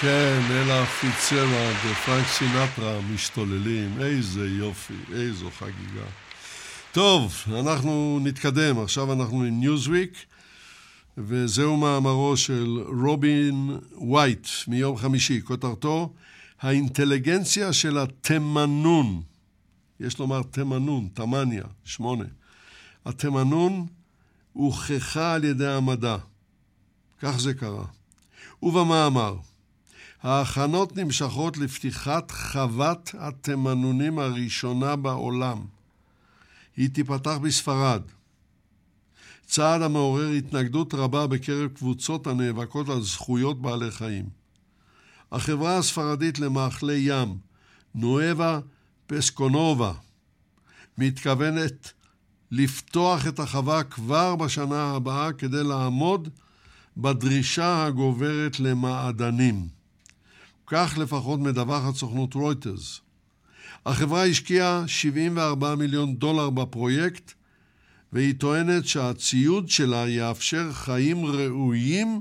S1: כן, אלה פיצג'רלד ופרנק סינטרה משתוללים, איזה יופי, איזו חגיגה. טוב, אנחנו נתקדם, עכשיו אנחנו עם ניוזוויק, וזהו מאמרו של רובין וייט מיום חמישי, כותרתו האינטליגנציה של התימנון, יש לומר תימנון, תמניה, שמונה. התימנון הוכחה על ידי המדע, כך זה קרה. ובמאמר, ההכנות נמשכות לפתיחת חוות התימנונים הראשונה בעולם. היא תיפתח בספרד. צעד המעורר התנגדות רבה בקרב קבוצות הנאבקות על זכויות בעלי חיים. החברה הספרדית למאכלי ים, נואבה פסקונובה, מתכוונת לפתוח את החווה כבר בשנה הבאה כדי לעמוד בדרישה הגוברת למעדנים. כך לפחות מדווחת סוכנות רויטרס. החברה השקיעה 74 מיליון דולר בפרויקט, והיא טוענת שהציוד שלה יאפשר חיים ראויים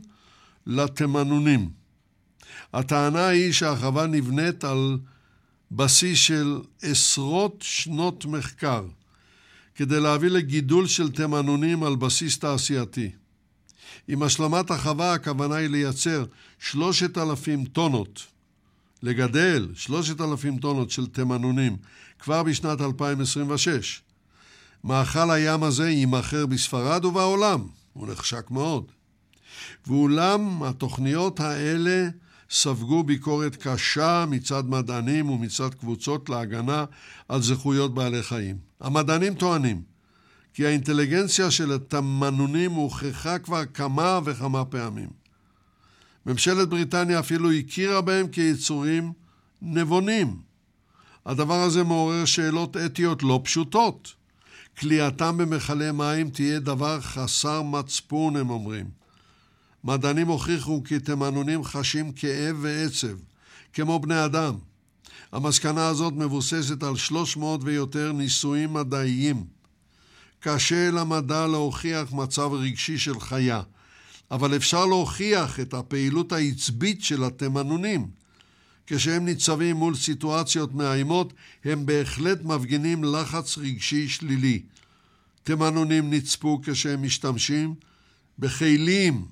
S1: לתימנונים. הטענה היא שהחווה נבנית על בסיס של עשרות שנות מחקר, כדי להביא לגידול של תימנונים על בסיס תעשייתי. עם השלמת החווה הכוונה היא לייצר שלושת אלפים טונות, לגדל שלושת אלפים טונות של תימנונים כבר בשנת 2026. מאכל הים הזה יימכר בספרד ובעולם, הוא נחשק מאוד. ואולם התוכניות האלה ספגו ביקורת קשה מצד מדענים ומצד קבוצות להגנה על זכויות בעלי חיים. המדענים טוענים כי האינטליגנציה של התמנונים הוכחה כבר כמה וכמה פעמים. ממשלת בריטניה אפילו הכירה בהם כיצורים נבונים. הדבר הזה מעורר שאלות אתיות לא פשוטות. כליאתם במכלי מים תהיה דבר חסר מצפון, הם אומרים. מדענים הוכיחו כי תימנונים חשים כאב ועצב, כמו בני אדם. המסקנה הזאת מבוססת על 300 ויותר ניסויים מדעיים. קשה למדע להוכיח מצב רגשי של חיה, אבל אפשר להוכיח את הפעילות העצבית של התימנונים. כשהם ניצבים מול סיטואציות מאיימות, הם בהחלט מפגינים לחץ רגשי שלילי. תימנונים נצפו כשהם משתמשים בכלים,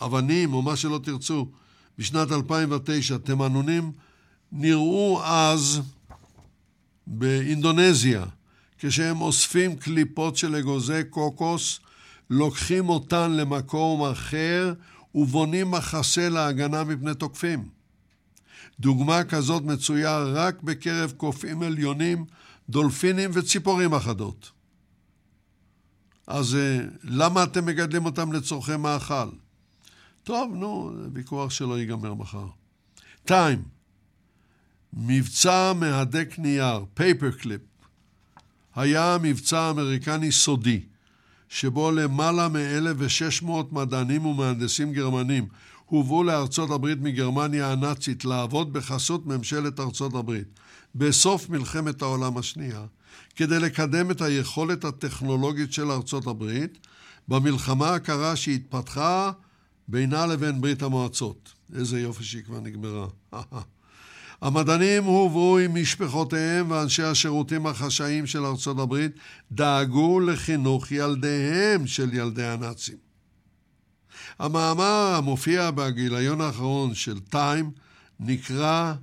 S1: אבנים או מה שלא תרצו. בשנת 2009 תימנונים נראו אז באינדונזיה, כשהם אוספים קליפות של אגוזי קוקוס, לוקחים אותן למקום אחר ובונים מחסה להגנה מפני תוקפים. דוגמה כזאת מצויה רק בקרב קופים עליונים, דולפינים וציפורים אחדות. אז אה, למה אתם מגדלים אותם לצורכי מאכל? טוב, נו, זה ויכוח שלא ייגמר מחר. טיים, מבצע מהדק נייר, Paper Clip, היה מבצע אמריקני סודי, שבו למעלה מ-1,600 מדענים ומהנדסים גרמנים הובאו לארצות הברית מגרמניה הנאצית לעבוד בחסות ממשלת ארצות הברית בסוף מלחמת העולם השנייה, כדי לקדם את היכולת הטכנולוגית של ארצות הברית במלחמה הקרה שהתפתחה בינה לבין ברית המועצות. איזה יופי שהיא כבר נגמרה. המדענים הובאו עם משפחותיהם ואנשי השירותים החשאיים של ארצות הברית דאגו לחינוך ילדיהם של ילדי הנאצים. המאמר המופיע בגיליון האחרון של טיים נקרא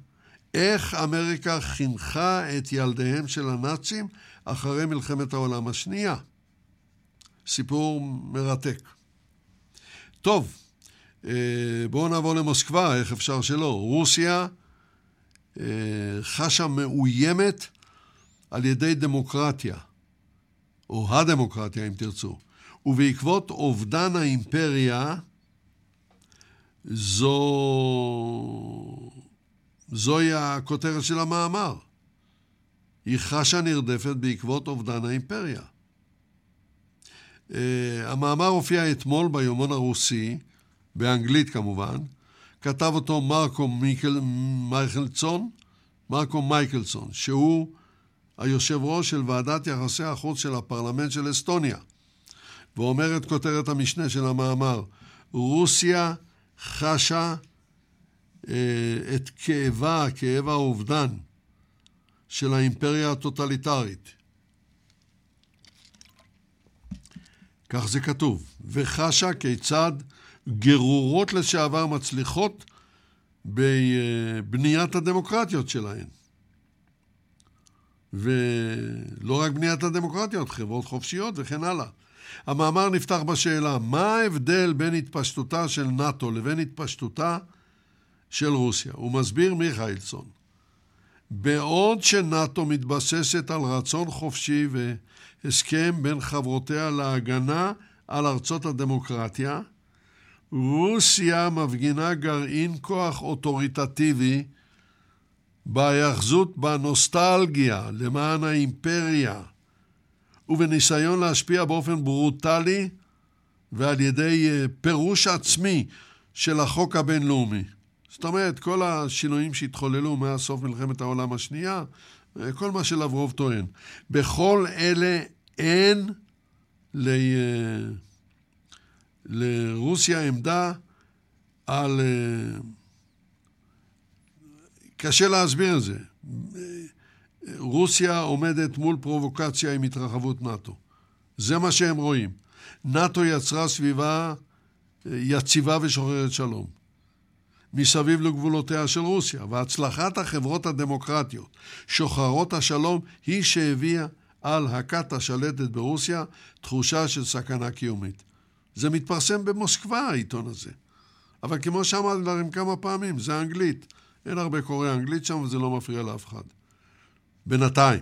S1: איך אמריקה חינכה את ילדיהם של הנאצים אחרי מלחמת העולם השנייה. סיפור מרתק. טוב, אה, בואו נעבור למוסקבה, איך אפשר שלא? רוסיה חשה מאוימת על ידי דמוקרטיה, או הדמוקרטיה אם תרצו, ובעקבות אובדן האימפריה, זו... זוהי הכותרת של המאמר. היא חשה נרדפת בעקבות אובדן האימפריה. Uh, המאמר הופיע אתמול ביומון הרוסי, באנגלית כמובן, כתב אותו מרקו מיקל, מייקלסון, מרקו מייקלסון, שהוא היושב ראש של ועדת יחסי החוץ של הפרלמנט של אסטוניה. ואומרת כותרת המשנה של המאמר, רוסיה חשה אה, את כאבה, כאב האובדן של האימפריה הטוטליטרית. כך זה כתוב, וחשה כיצד גרורות לשעבר מצליחות בבניית הדמוקרטיות שלהן. ולא רק בניית הדמוקרטיות, חברות חופשיות וכן הלאה. המאמר נפתח בשאלה, מה ההבדל בין התפשטותה של נאט"ו לבין התפשטותה של רוסיה. הוא מסביר מיכאלסון. בעוד שנאט"ו מתבססת על רצון חופשי והסכם בין חברותיה להגנה על ארצות הדמוקרטיה, רוסיה מפגינה גרעין כוח אוטוריטטיבי בהיאחזות בנוסטלגיה למען האימפריה ובניסיון להשפיע באופן ברוטלי ועל ידי אה, פירוש עצמי של החוק הבינלאומי. זאת אומרת, כל השינויים שהתחוללו מאז סוף מלחמת העולם השנייה, אה, כל מה שלברוב טוען. בכל אלה אין ל... אה, לרוסיה עמדה על... קשה להסביר את זה. רוסיה עומדת מול פרובוקציה עם התרחבות נאט"ו. זה מה שהם רואים. נאט"ו יצרה סביבה אה, יציבה ושוחרת שלום. מסביב לגבולותיה של רוסיה, והצלחת החברות הדמוקרטיות שוחרות השלום היא שהביאה על הכת השלטת ברוסיה תחושה של סכנה קיומית. זה מתפרסם במוסקבה, העיתון הזה. אבל כמו שאמרתי לכם כמה פעמים, זה אנגלית. אין הרבה קוראי אנגלית שם וזה לא מפריע לאף אחד. בינתיים,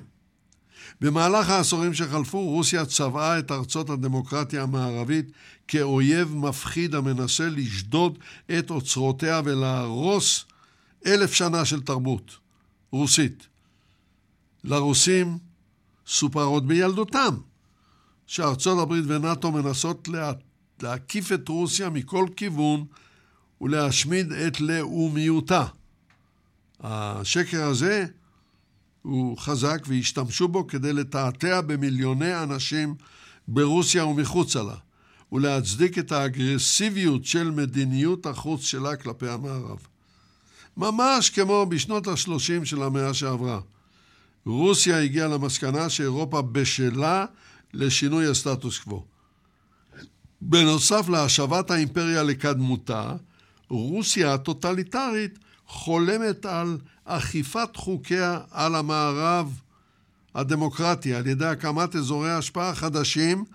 S1: במהלך העשורים שחלפו, רוסיה צבעה את ארצות הדמוקרטיה המערבית כאויב מפחיד המנסה לשדוד את אוצרותיה ולהרוס אלף שנה של תרבות רוסית. לרוסים סופר עוד בילדותם שארצות הברית ונאט"ו מנסות לה... להקיף את רוסיה מכל כיוון ולהשמיד את לאומיותה. השקר הזה הוא חזק והשתמשו בו כדי לתעתע במיליוני אנשים ברוסיה ומחוצה לה, ולהצדיק את האגרסיביות של מדיניות החוץ שלה כלפי המערב. ממש כמו בשנות ה-30 של המאה שעברה. רוסיה הגיעה למסקנה שאירופה בשלה לשינוי הסטטוס קוו. בנוסף להשבת האימפריה לקדמותה, רוסיה הטוטליטרית חולמת על אכיפת חוקיה על המערב הדמוקרטי על ידי הקמת אזורי השפעה חדשים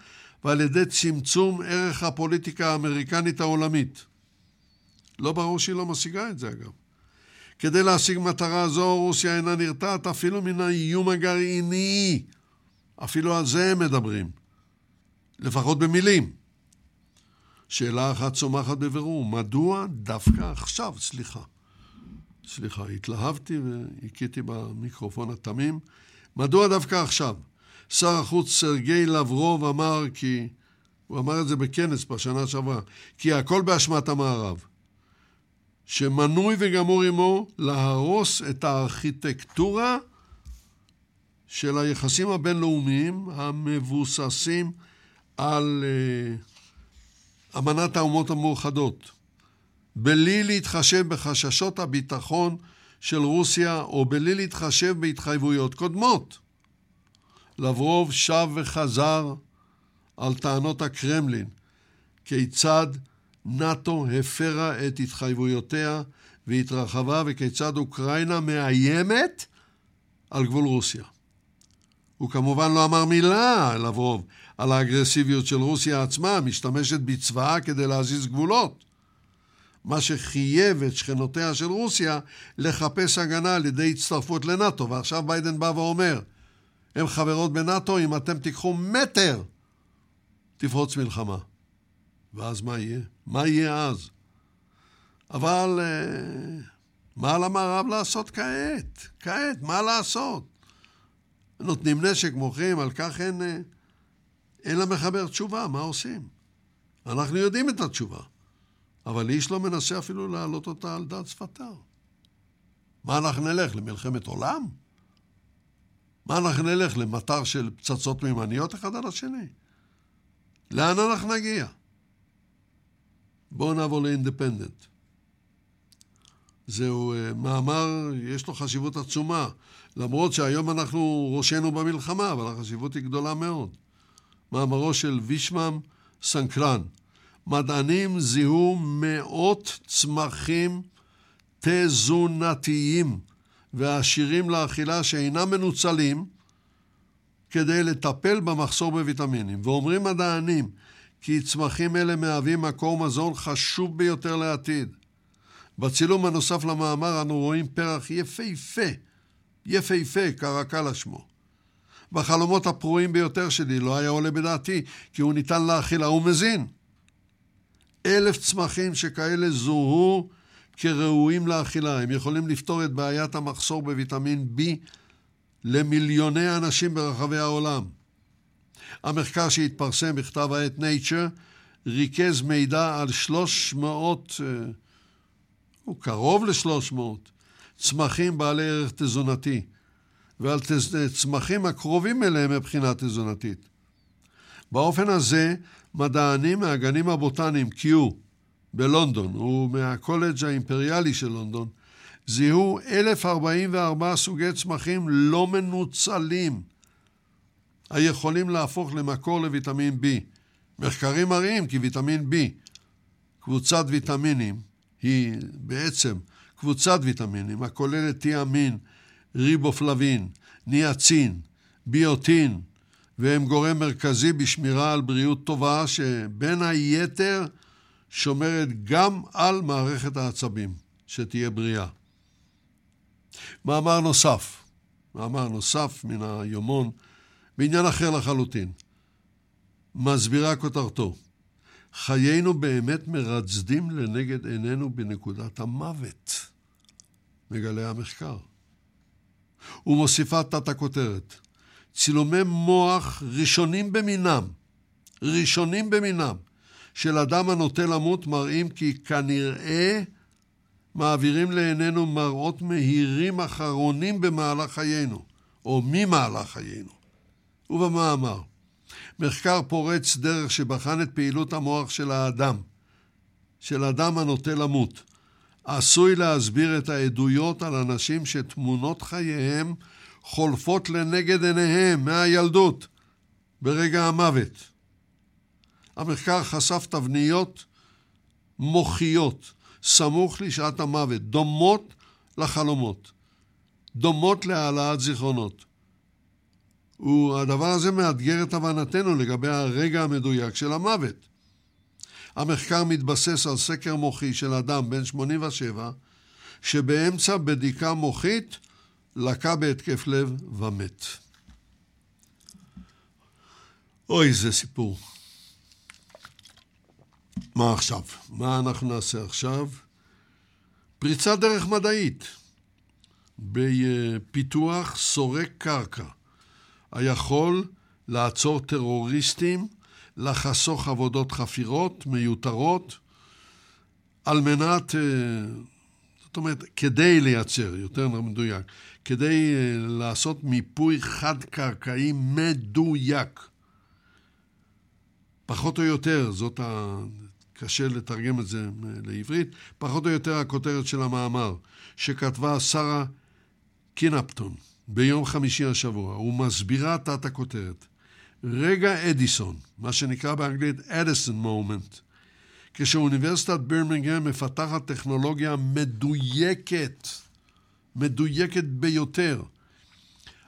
S1: ועל ידי צמצום ערך הפוליטיקה האמריקנית העולמית. לא ברור שהיא לא משיגה את זה אגב. כדי להשיג מטרה זו רוסיה אינה נרתעת אפילו מן האיום הגרעיני. אפילו על זה הם מדברים. לפחות במילים. שאלה אחת צומחת בבירור, מדוע דווקא עכשיו, סליחה, סליחה, התלהבתי והכיתי במיקרופון התמים. מדוע דווקא עכשיו? שר החוץ סרגי לברוב אמר כי, הוא אמר את זה בכנס בשנה שעברה, כי הכל באשמת המערב. שמנוי וגמור עמו להרוס את הארכיטקטורה של היחסים הבינלאומיים המבוססים על uh, אמנת האומות המאוחדות. בלי להתחשב בחששות הביטחון של רוסיה או בלי להתחשב בהתחייבויות קודמות. לברוב שב וחזר על טענות הקרמלין, כיצד נאט"ו הפרה את התחייבויותיה והתרחבה וכיצד אוקראינה מאיימת על גבול רוסיה. הוא כמובן לא אמר מילה, לברוב, על האגרסיביות של רוסיה עצמה, משתמשת בצבאה כדי להזיז גבולות. מה שחייב את שכנותיה של רוסיה לחפש הגנה על ידי הצטרפות לנאט"ו. ועכשיו ביידן בא ואומר, הן חברות בנאט"ו, אם אתם תיקחו מטר, תפרוץ מלחמה. ואז מה יהיה? מה יהיה אז? אבל אה, מה על המערב לעשות כעת? כעת, מה לעשות? נותנים נשק, מוכרים, על כך אין, אה, אין למחבר תשובה, מה עושים? אנחנו יודעים את התשובה. אבל איש לא מנסה אפילו להעלות אותה על דעת שפתיו. מה אנחנו נלך, למלחמת עולם? מה אנחנו נלך, למטר של פצצות מימניות אחד על השני? לאן אנחנו נגיע? בואו נעבור לאינדפנדנט. זהו uh, מאמר, יש לו חשיבות עצומה. למרות שהיום אנחנו ראשנו במלחמה, אבל החשיבות היא גדולה מאוד. מאמרו של וישמם סנקרן, מדענים זיהו מאות צמחים תזונתיים ועשירים לאכילה שאינם מנוצלים כדי לטפל במחסור בוויטמינים. ואומרים מדענים כי צמחים אלה מהווים מקור מזון חשוב ביותר לעתיד, בצילום הנוסף למאמר אנו רואים פרח יפהפה, יפהפה, קרקלה שמו. בחלומות הפרועים ביותר שלי לא היה עולה בדעתי כי הוא ניתן לאכילה ומזין. אלף צמחים שכאלה זוהו כראויים לאכילה. הם יכולים לפתור את בעיית המחסור בוויטמין B למיליוני אנשים ברחבי העולם. המחקר שהתפרסם בכתב העת Nature ריכז מידע על 300, אה, הוא קרוב ל-300, צמחים בעלי ערך תזונתי, ועל צמחים הקרובים אליהם מבחינה תזונתית. באופן הזה, מדענים מהגנים הבוטניים Q בלונדון ומהקולג' האימפריאלי של לונדון זיהו 1,044 סוגי צמחים לא מנוצלים היכולים להפוך למקור לויטמין B. מחקרים מראים כי ויטמין B, קבוצת ויטמינים, היא בעצם קבוצת ויטמינים הכוללת תיאמין, ריבופלבין, ניאצין, ביוטין, והם גורם מרכזי בשמירה על בריאות טובה, שבין היתר שומרת גם על מערכת העצבים, שתהיה בריאה. מאמר נוסף, מאמר נוסף מן היומון, בעניין אחר לחלוטין. מסבירה כותרתו, חיינו באמת מרצדים לנגד עינינו בנקודת המוות, מגלה המחקר. ומוסיפה תת הכותרת, צילומי מוח ראשונים במינם, ראשונים במינם, של אדם הנוטה למות מראים כי כנראה מעבירים לעינינו מראות מהירים אחרונים במהלך חיינו, או ממהלך חיינו. ובמאמר, מחקר פורץ דרך שבחן את פעילות המוח של האדם, של אדם הנוטה למות, עשוי להסביר את העדויות על אנשים שתמונות חייהם חולפות לנגד עיניהם מהילדות ברגע המוות. המחקר חשף תבניות מוחיות סמוך לשעת המוות, דומות לחלומות, דומות להעלאת זיכרונות. והדבר הזה מאתגר את הבנתנו לגבי הרגע המדויק של המוות. המחקר מתבסס על סקר מוחי של אדם בן 87, שבאמצע בדיקה מוחית לקה בהתקף לב ומת. אוי, זה סיפור. מה עכשיו? מה אנחנו נעשה עכשיו? פריצת דרך מדעית בפיתוח סורק קרקע היכול לעצור טרוריסטים, לחסוך עבודות חפירות מיותרות, על מנת, אה, זאת אומרת, כדי לייצר, יותר מדויק, כדי אה, לעשות מיפוי חד-קרקעי מדויק. פחות או יותר, זאת ה... קשה לתרגם את זה לעברית, פחות או יותר הכותרת של המאמר שכתבה שרה קינפטון ביום חמישי השבוע, ומסבירה תת הכותרת. רגע אדיסון, מה שנקרא באנגלית אדיסון מומנט, כשאוניברסיטת בירמינגהם מפתחת טכנולוגיה מדויקת, מדויקת ביותר,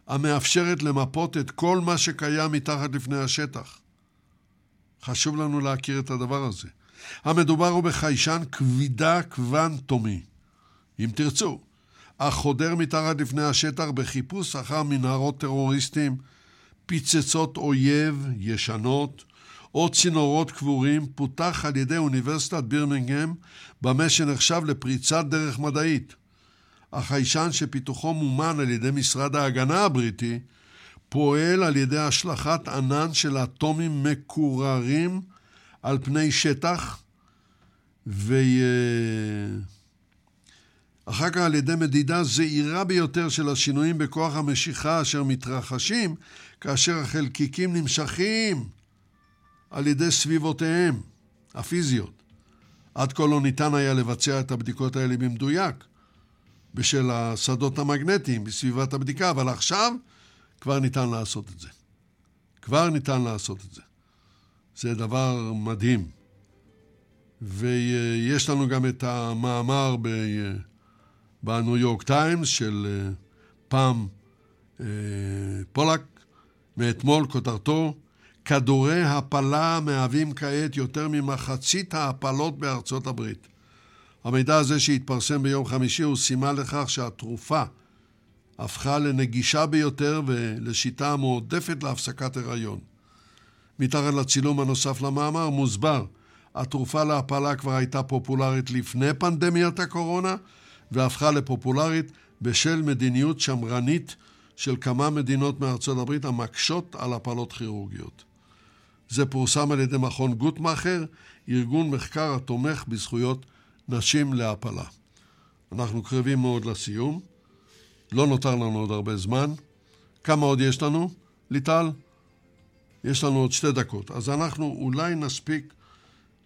S1: המאפשרת למפות את כל מה שקיים מתחת לפני השטח. חשוב לנו להכיר את הדבר הזה. המדובר הוא בחיישן כבידה קוונטומי, אם תרצו, החודר מתחת לפני השטח בחיפוש אחר מנהרות טרוריסטים, פיצצות אויב ישנות או צינורות קבורים, פותח על ידי אוניברסיטת בירמינגהם במה שנחשב לפריצת דרך מדעית. החיישן שפיתוחו מומן על ידי משרד ההגנה הבריטי, פועל על ידי השלכת ענן של אטומים מקוררים על פני שטח, ואחר כך על ידי מדידה זהירה ביותר של השינויים בכוח המשיכה אשר מתרחשים כאשר החלקיקים נמשכים על ידי סביבותיהם הפיזיות. עד כה לא ניתן היה לבצע את הבדיקות האלה במדויק בשל השדות המגנטיים בסביבת הבדיקה, אבל עכשיו כבר ניתן לעשות את זה. כבר ניתן לעשות את זה. זה דבר מדהים. ויש לנו גם את המאמר בניו יורק טיימס של אה, פם אה, פולק מאתמול, כותרתו כדורי הפלה מהווים כעת יותר ממחצית ההפלות בארצות הברית. המידע הזה שהתפרסם ביום חמישי הוא סימן לכך שהתרופה הפכה לנגישה ביותר ולשיטה המועדפת להפסקת הריון. מתחת לצילום הנוסף למאמר מוסבר, התרופה להפלה כבר הייתה פופולרית לפני פנדמיית הקורונה והפכה לפופולרית בשל מדיניות שמרנית של כמה מדינות מארצות הברית המקשות על הפלות כירורגיות. זה פורסם על ידי מכון גוטמאכר, ארגון מחקר התומך בזכויות נשים להפלה. אנחנו קרבים מאוד לסיום. לא נותר לנו עוד הרבה זמן. כמה עוד יש לנו? ליטל? יש לנו עוד שתי דקות. אז אנחנו אולי נספיק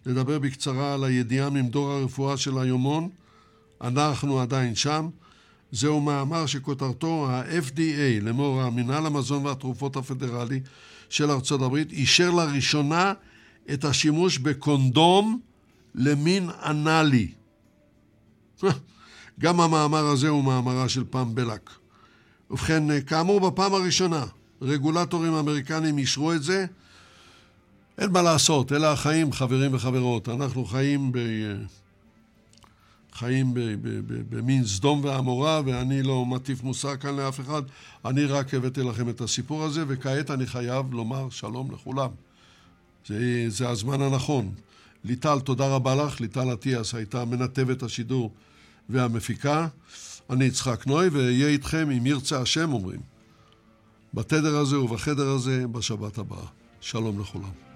S1: לדבר בקצרה על הידיעה ממדור הרפואה של היומון. אנחנו עדיין שם. זהו מאמר שכותרתו ה-FDA, לאמור המינהל המזון והתרופות הפדרלי של ארצות הברית, אישר לראשונה את השימוש בקונדום למין אנאלי. גם המאמר הזה הוא מאמרה של פם בלק. ובכן, כאמור, בפעם הראשונה רגולטורים אמריקנים אישרו את זה. אין מה לעשות, אלה החיים, חברים וחברות. אנחנו חיים ב... חיים במין סדום ועמורה, ואני לא מטיף מוסר כאן לאף אחד. אני רק הבאתי לכם את הסיפור הזה, וכעת אני חייב לומר שלום לכולם. זה, זה הזמן הנכון. ליטל, תודה רבה לך. ליטל אטיאס הייתה מנתבת השידור והמפיקה. אני יצחק נוי, ואהיה איתכם אם ירצה השם, אומרים. בתדר הזה ובחדר הזה בשבת הבאה. שלום לכולם.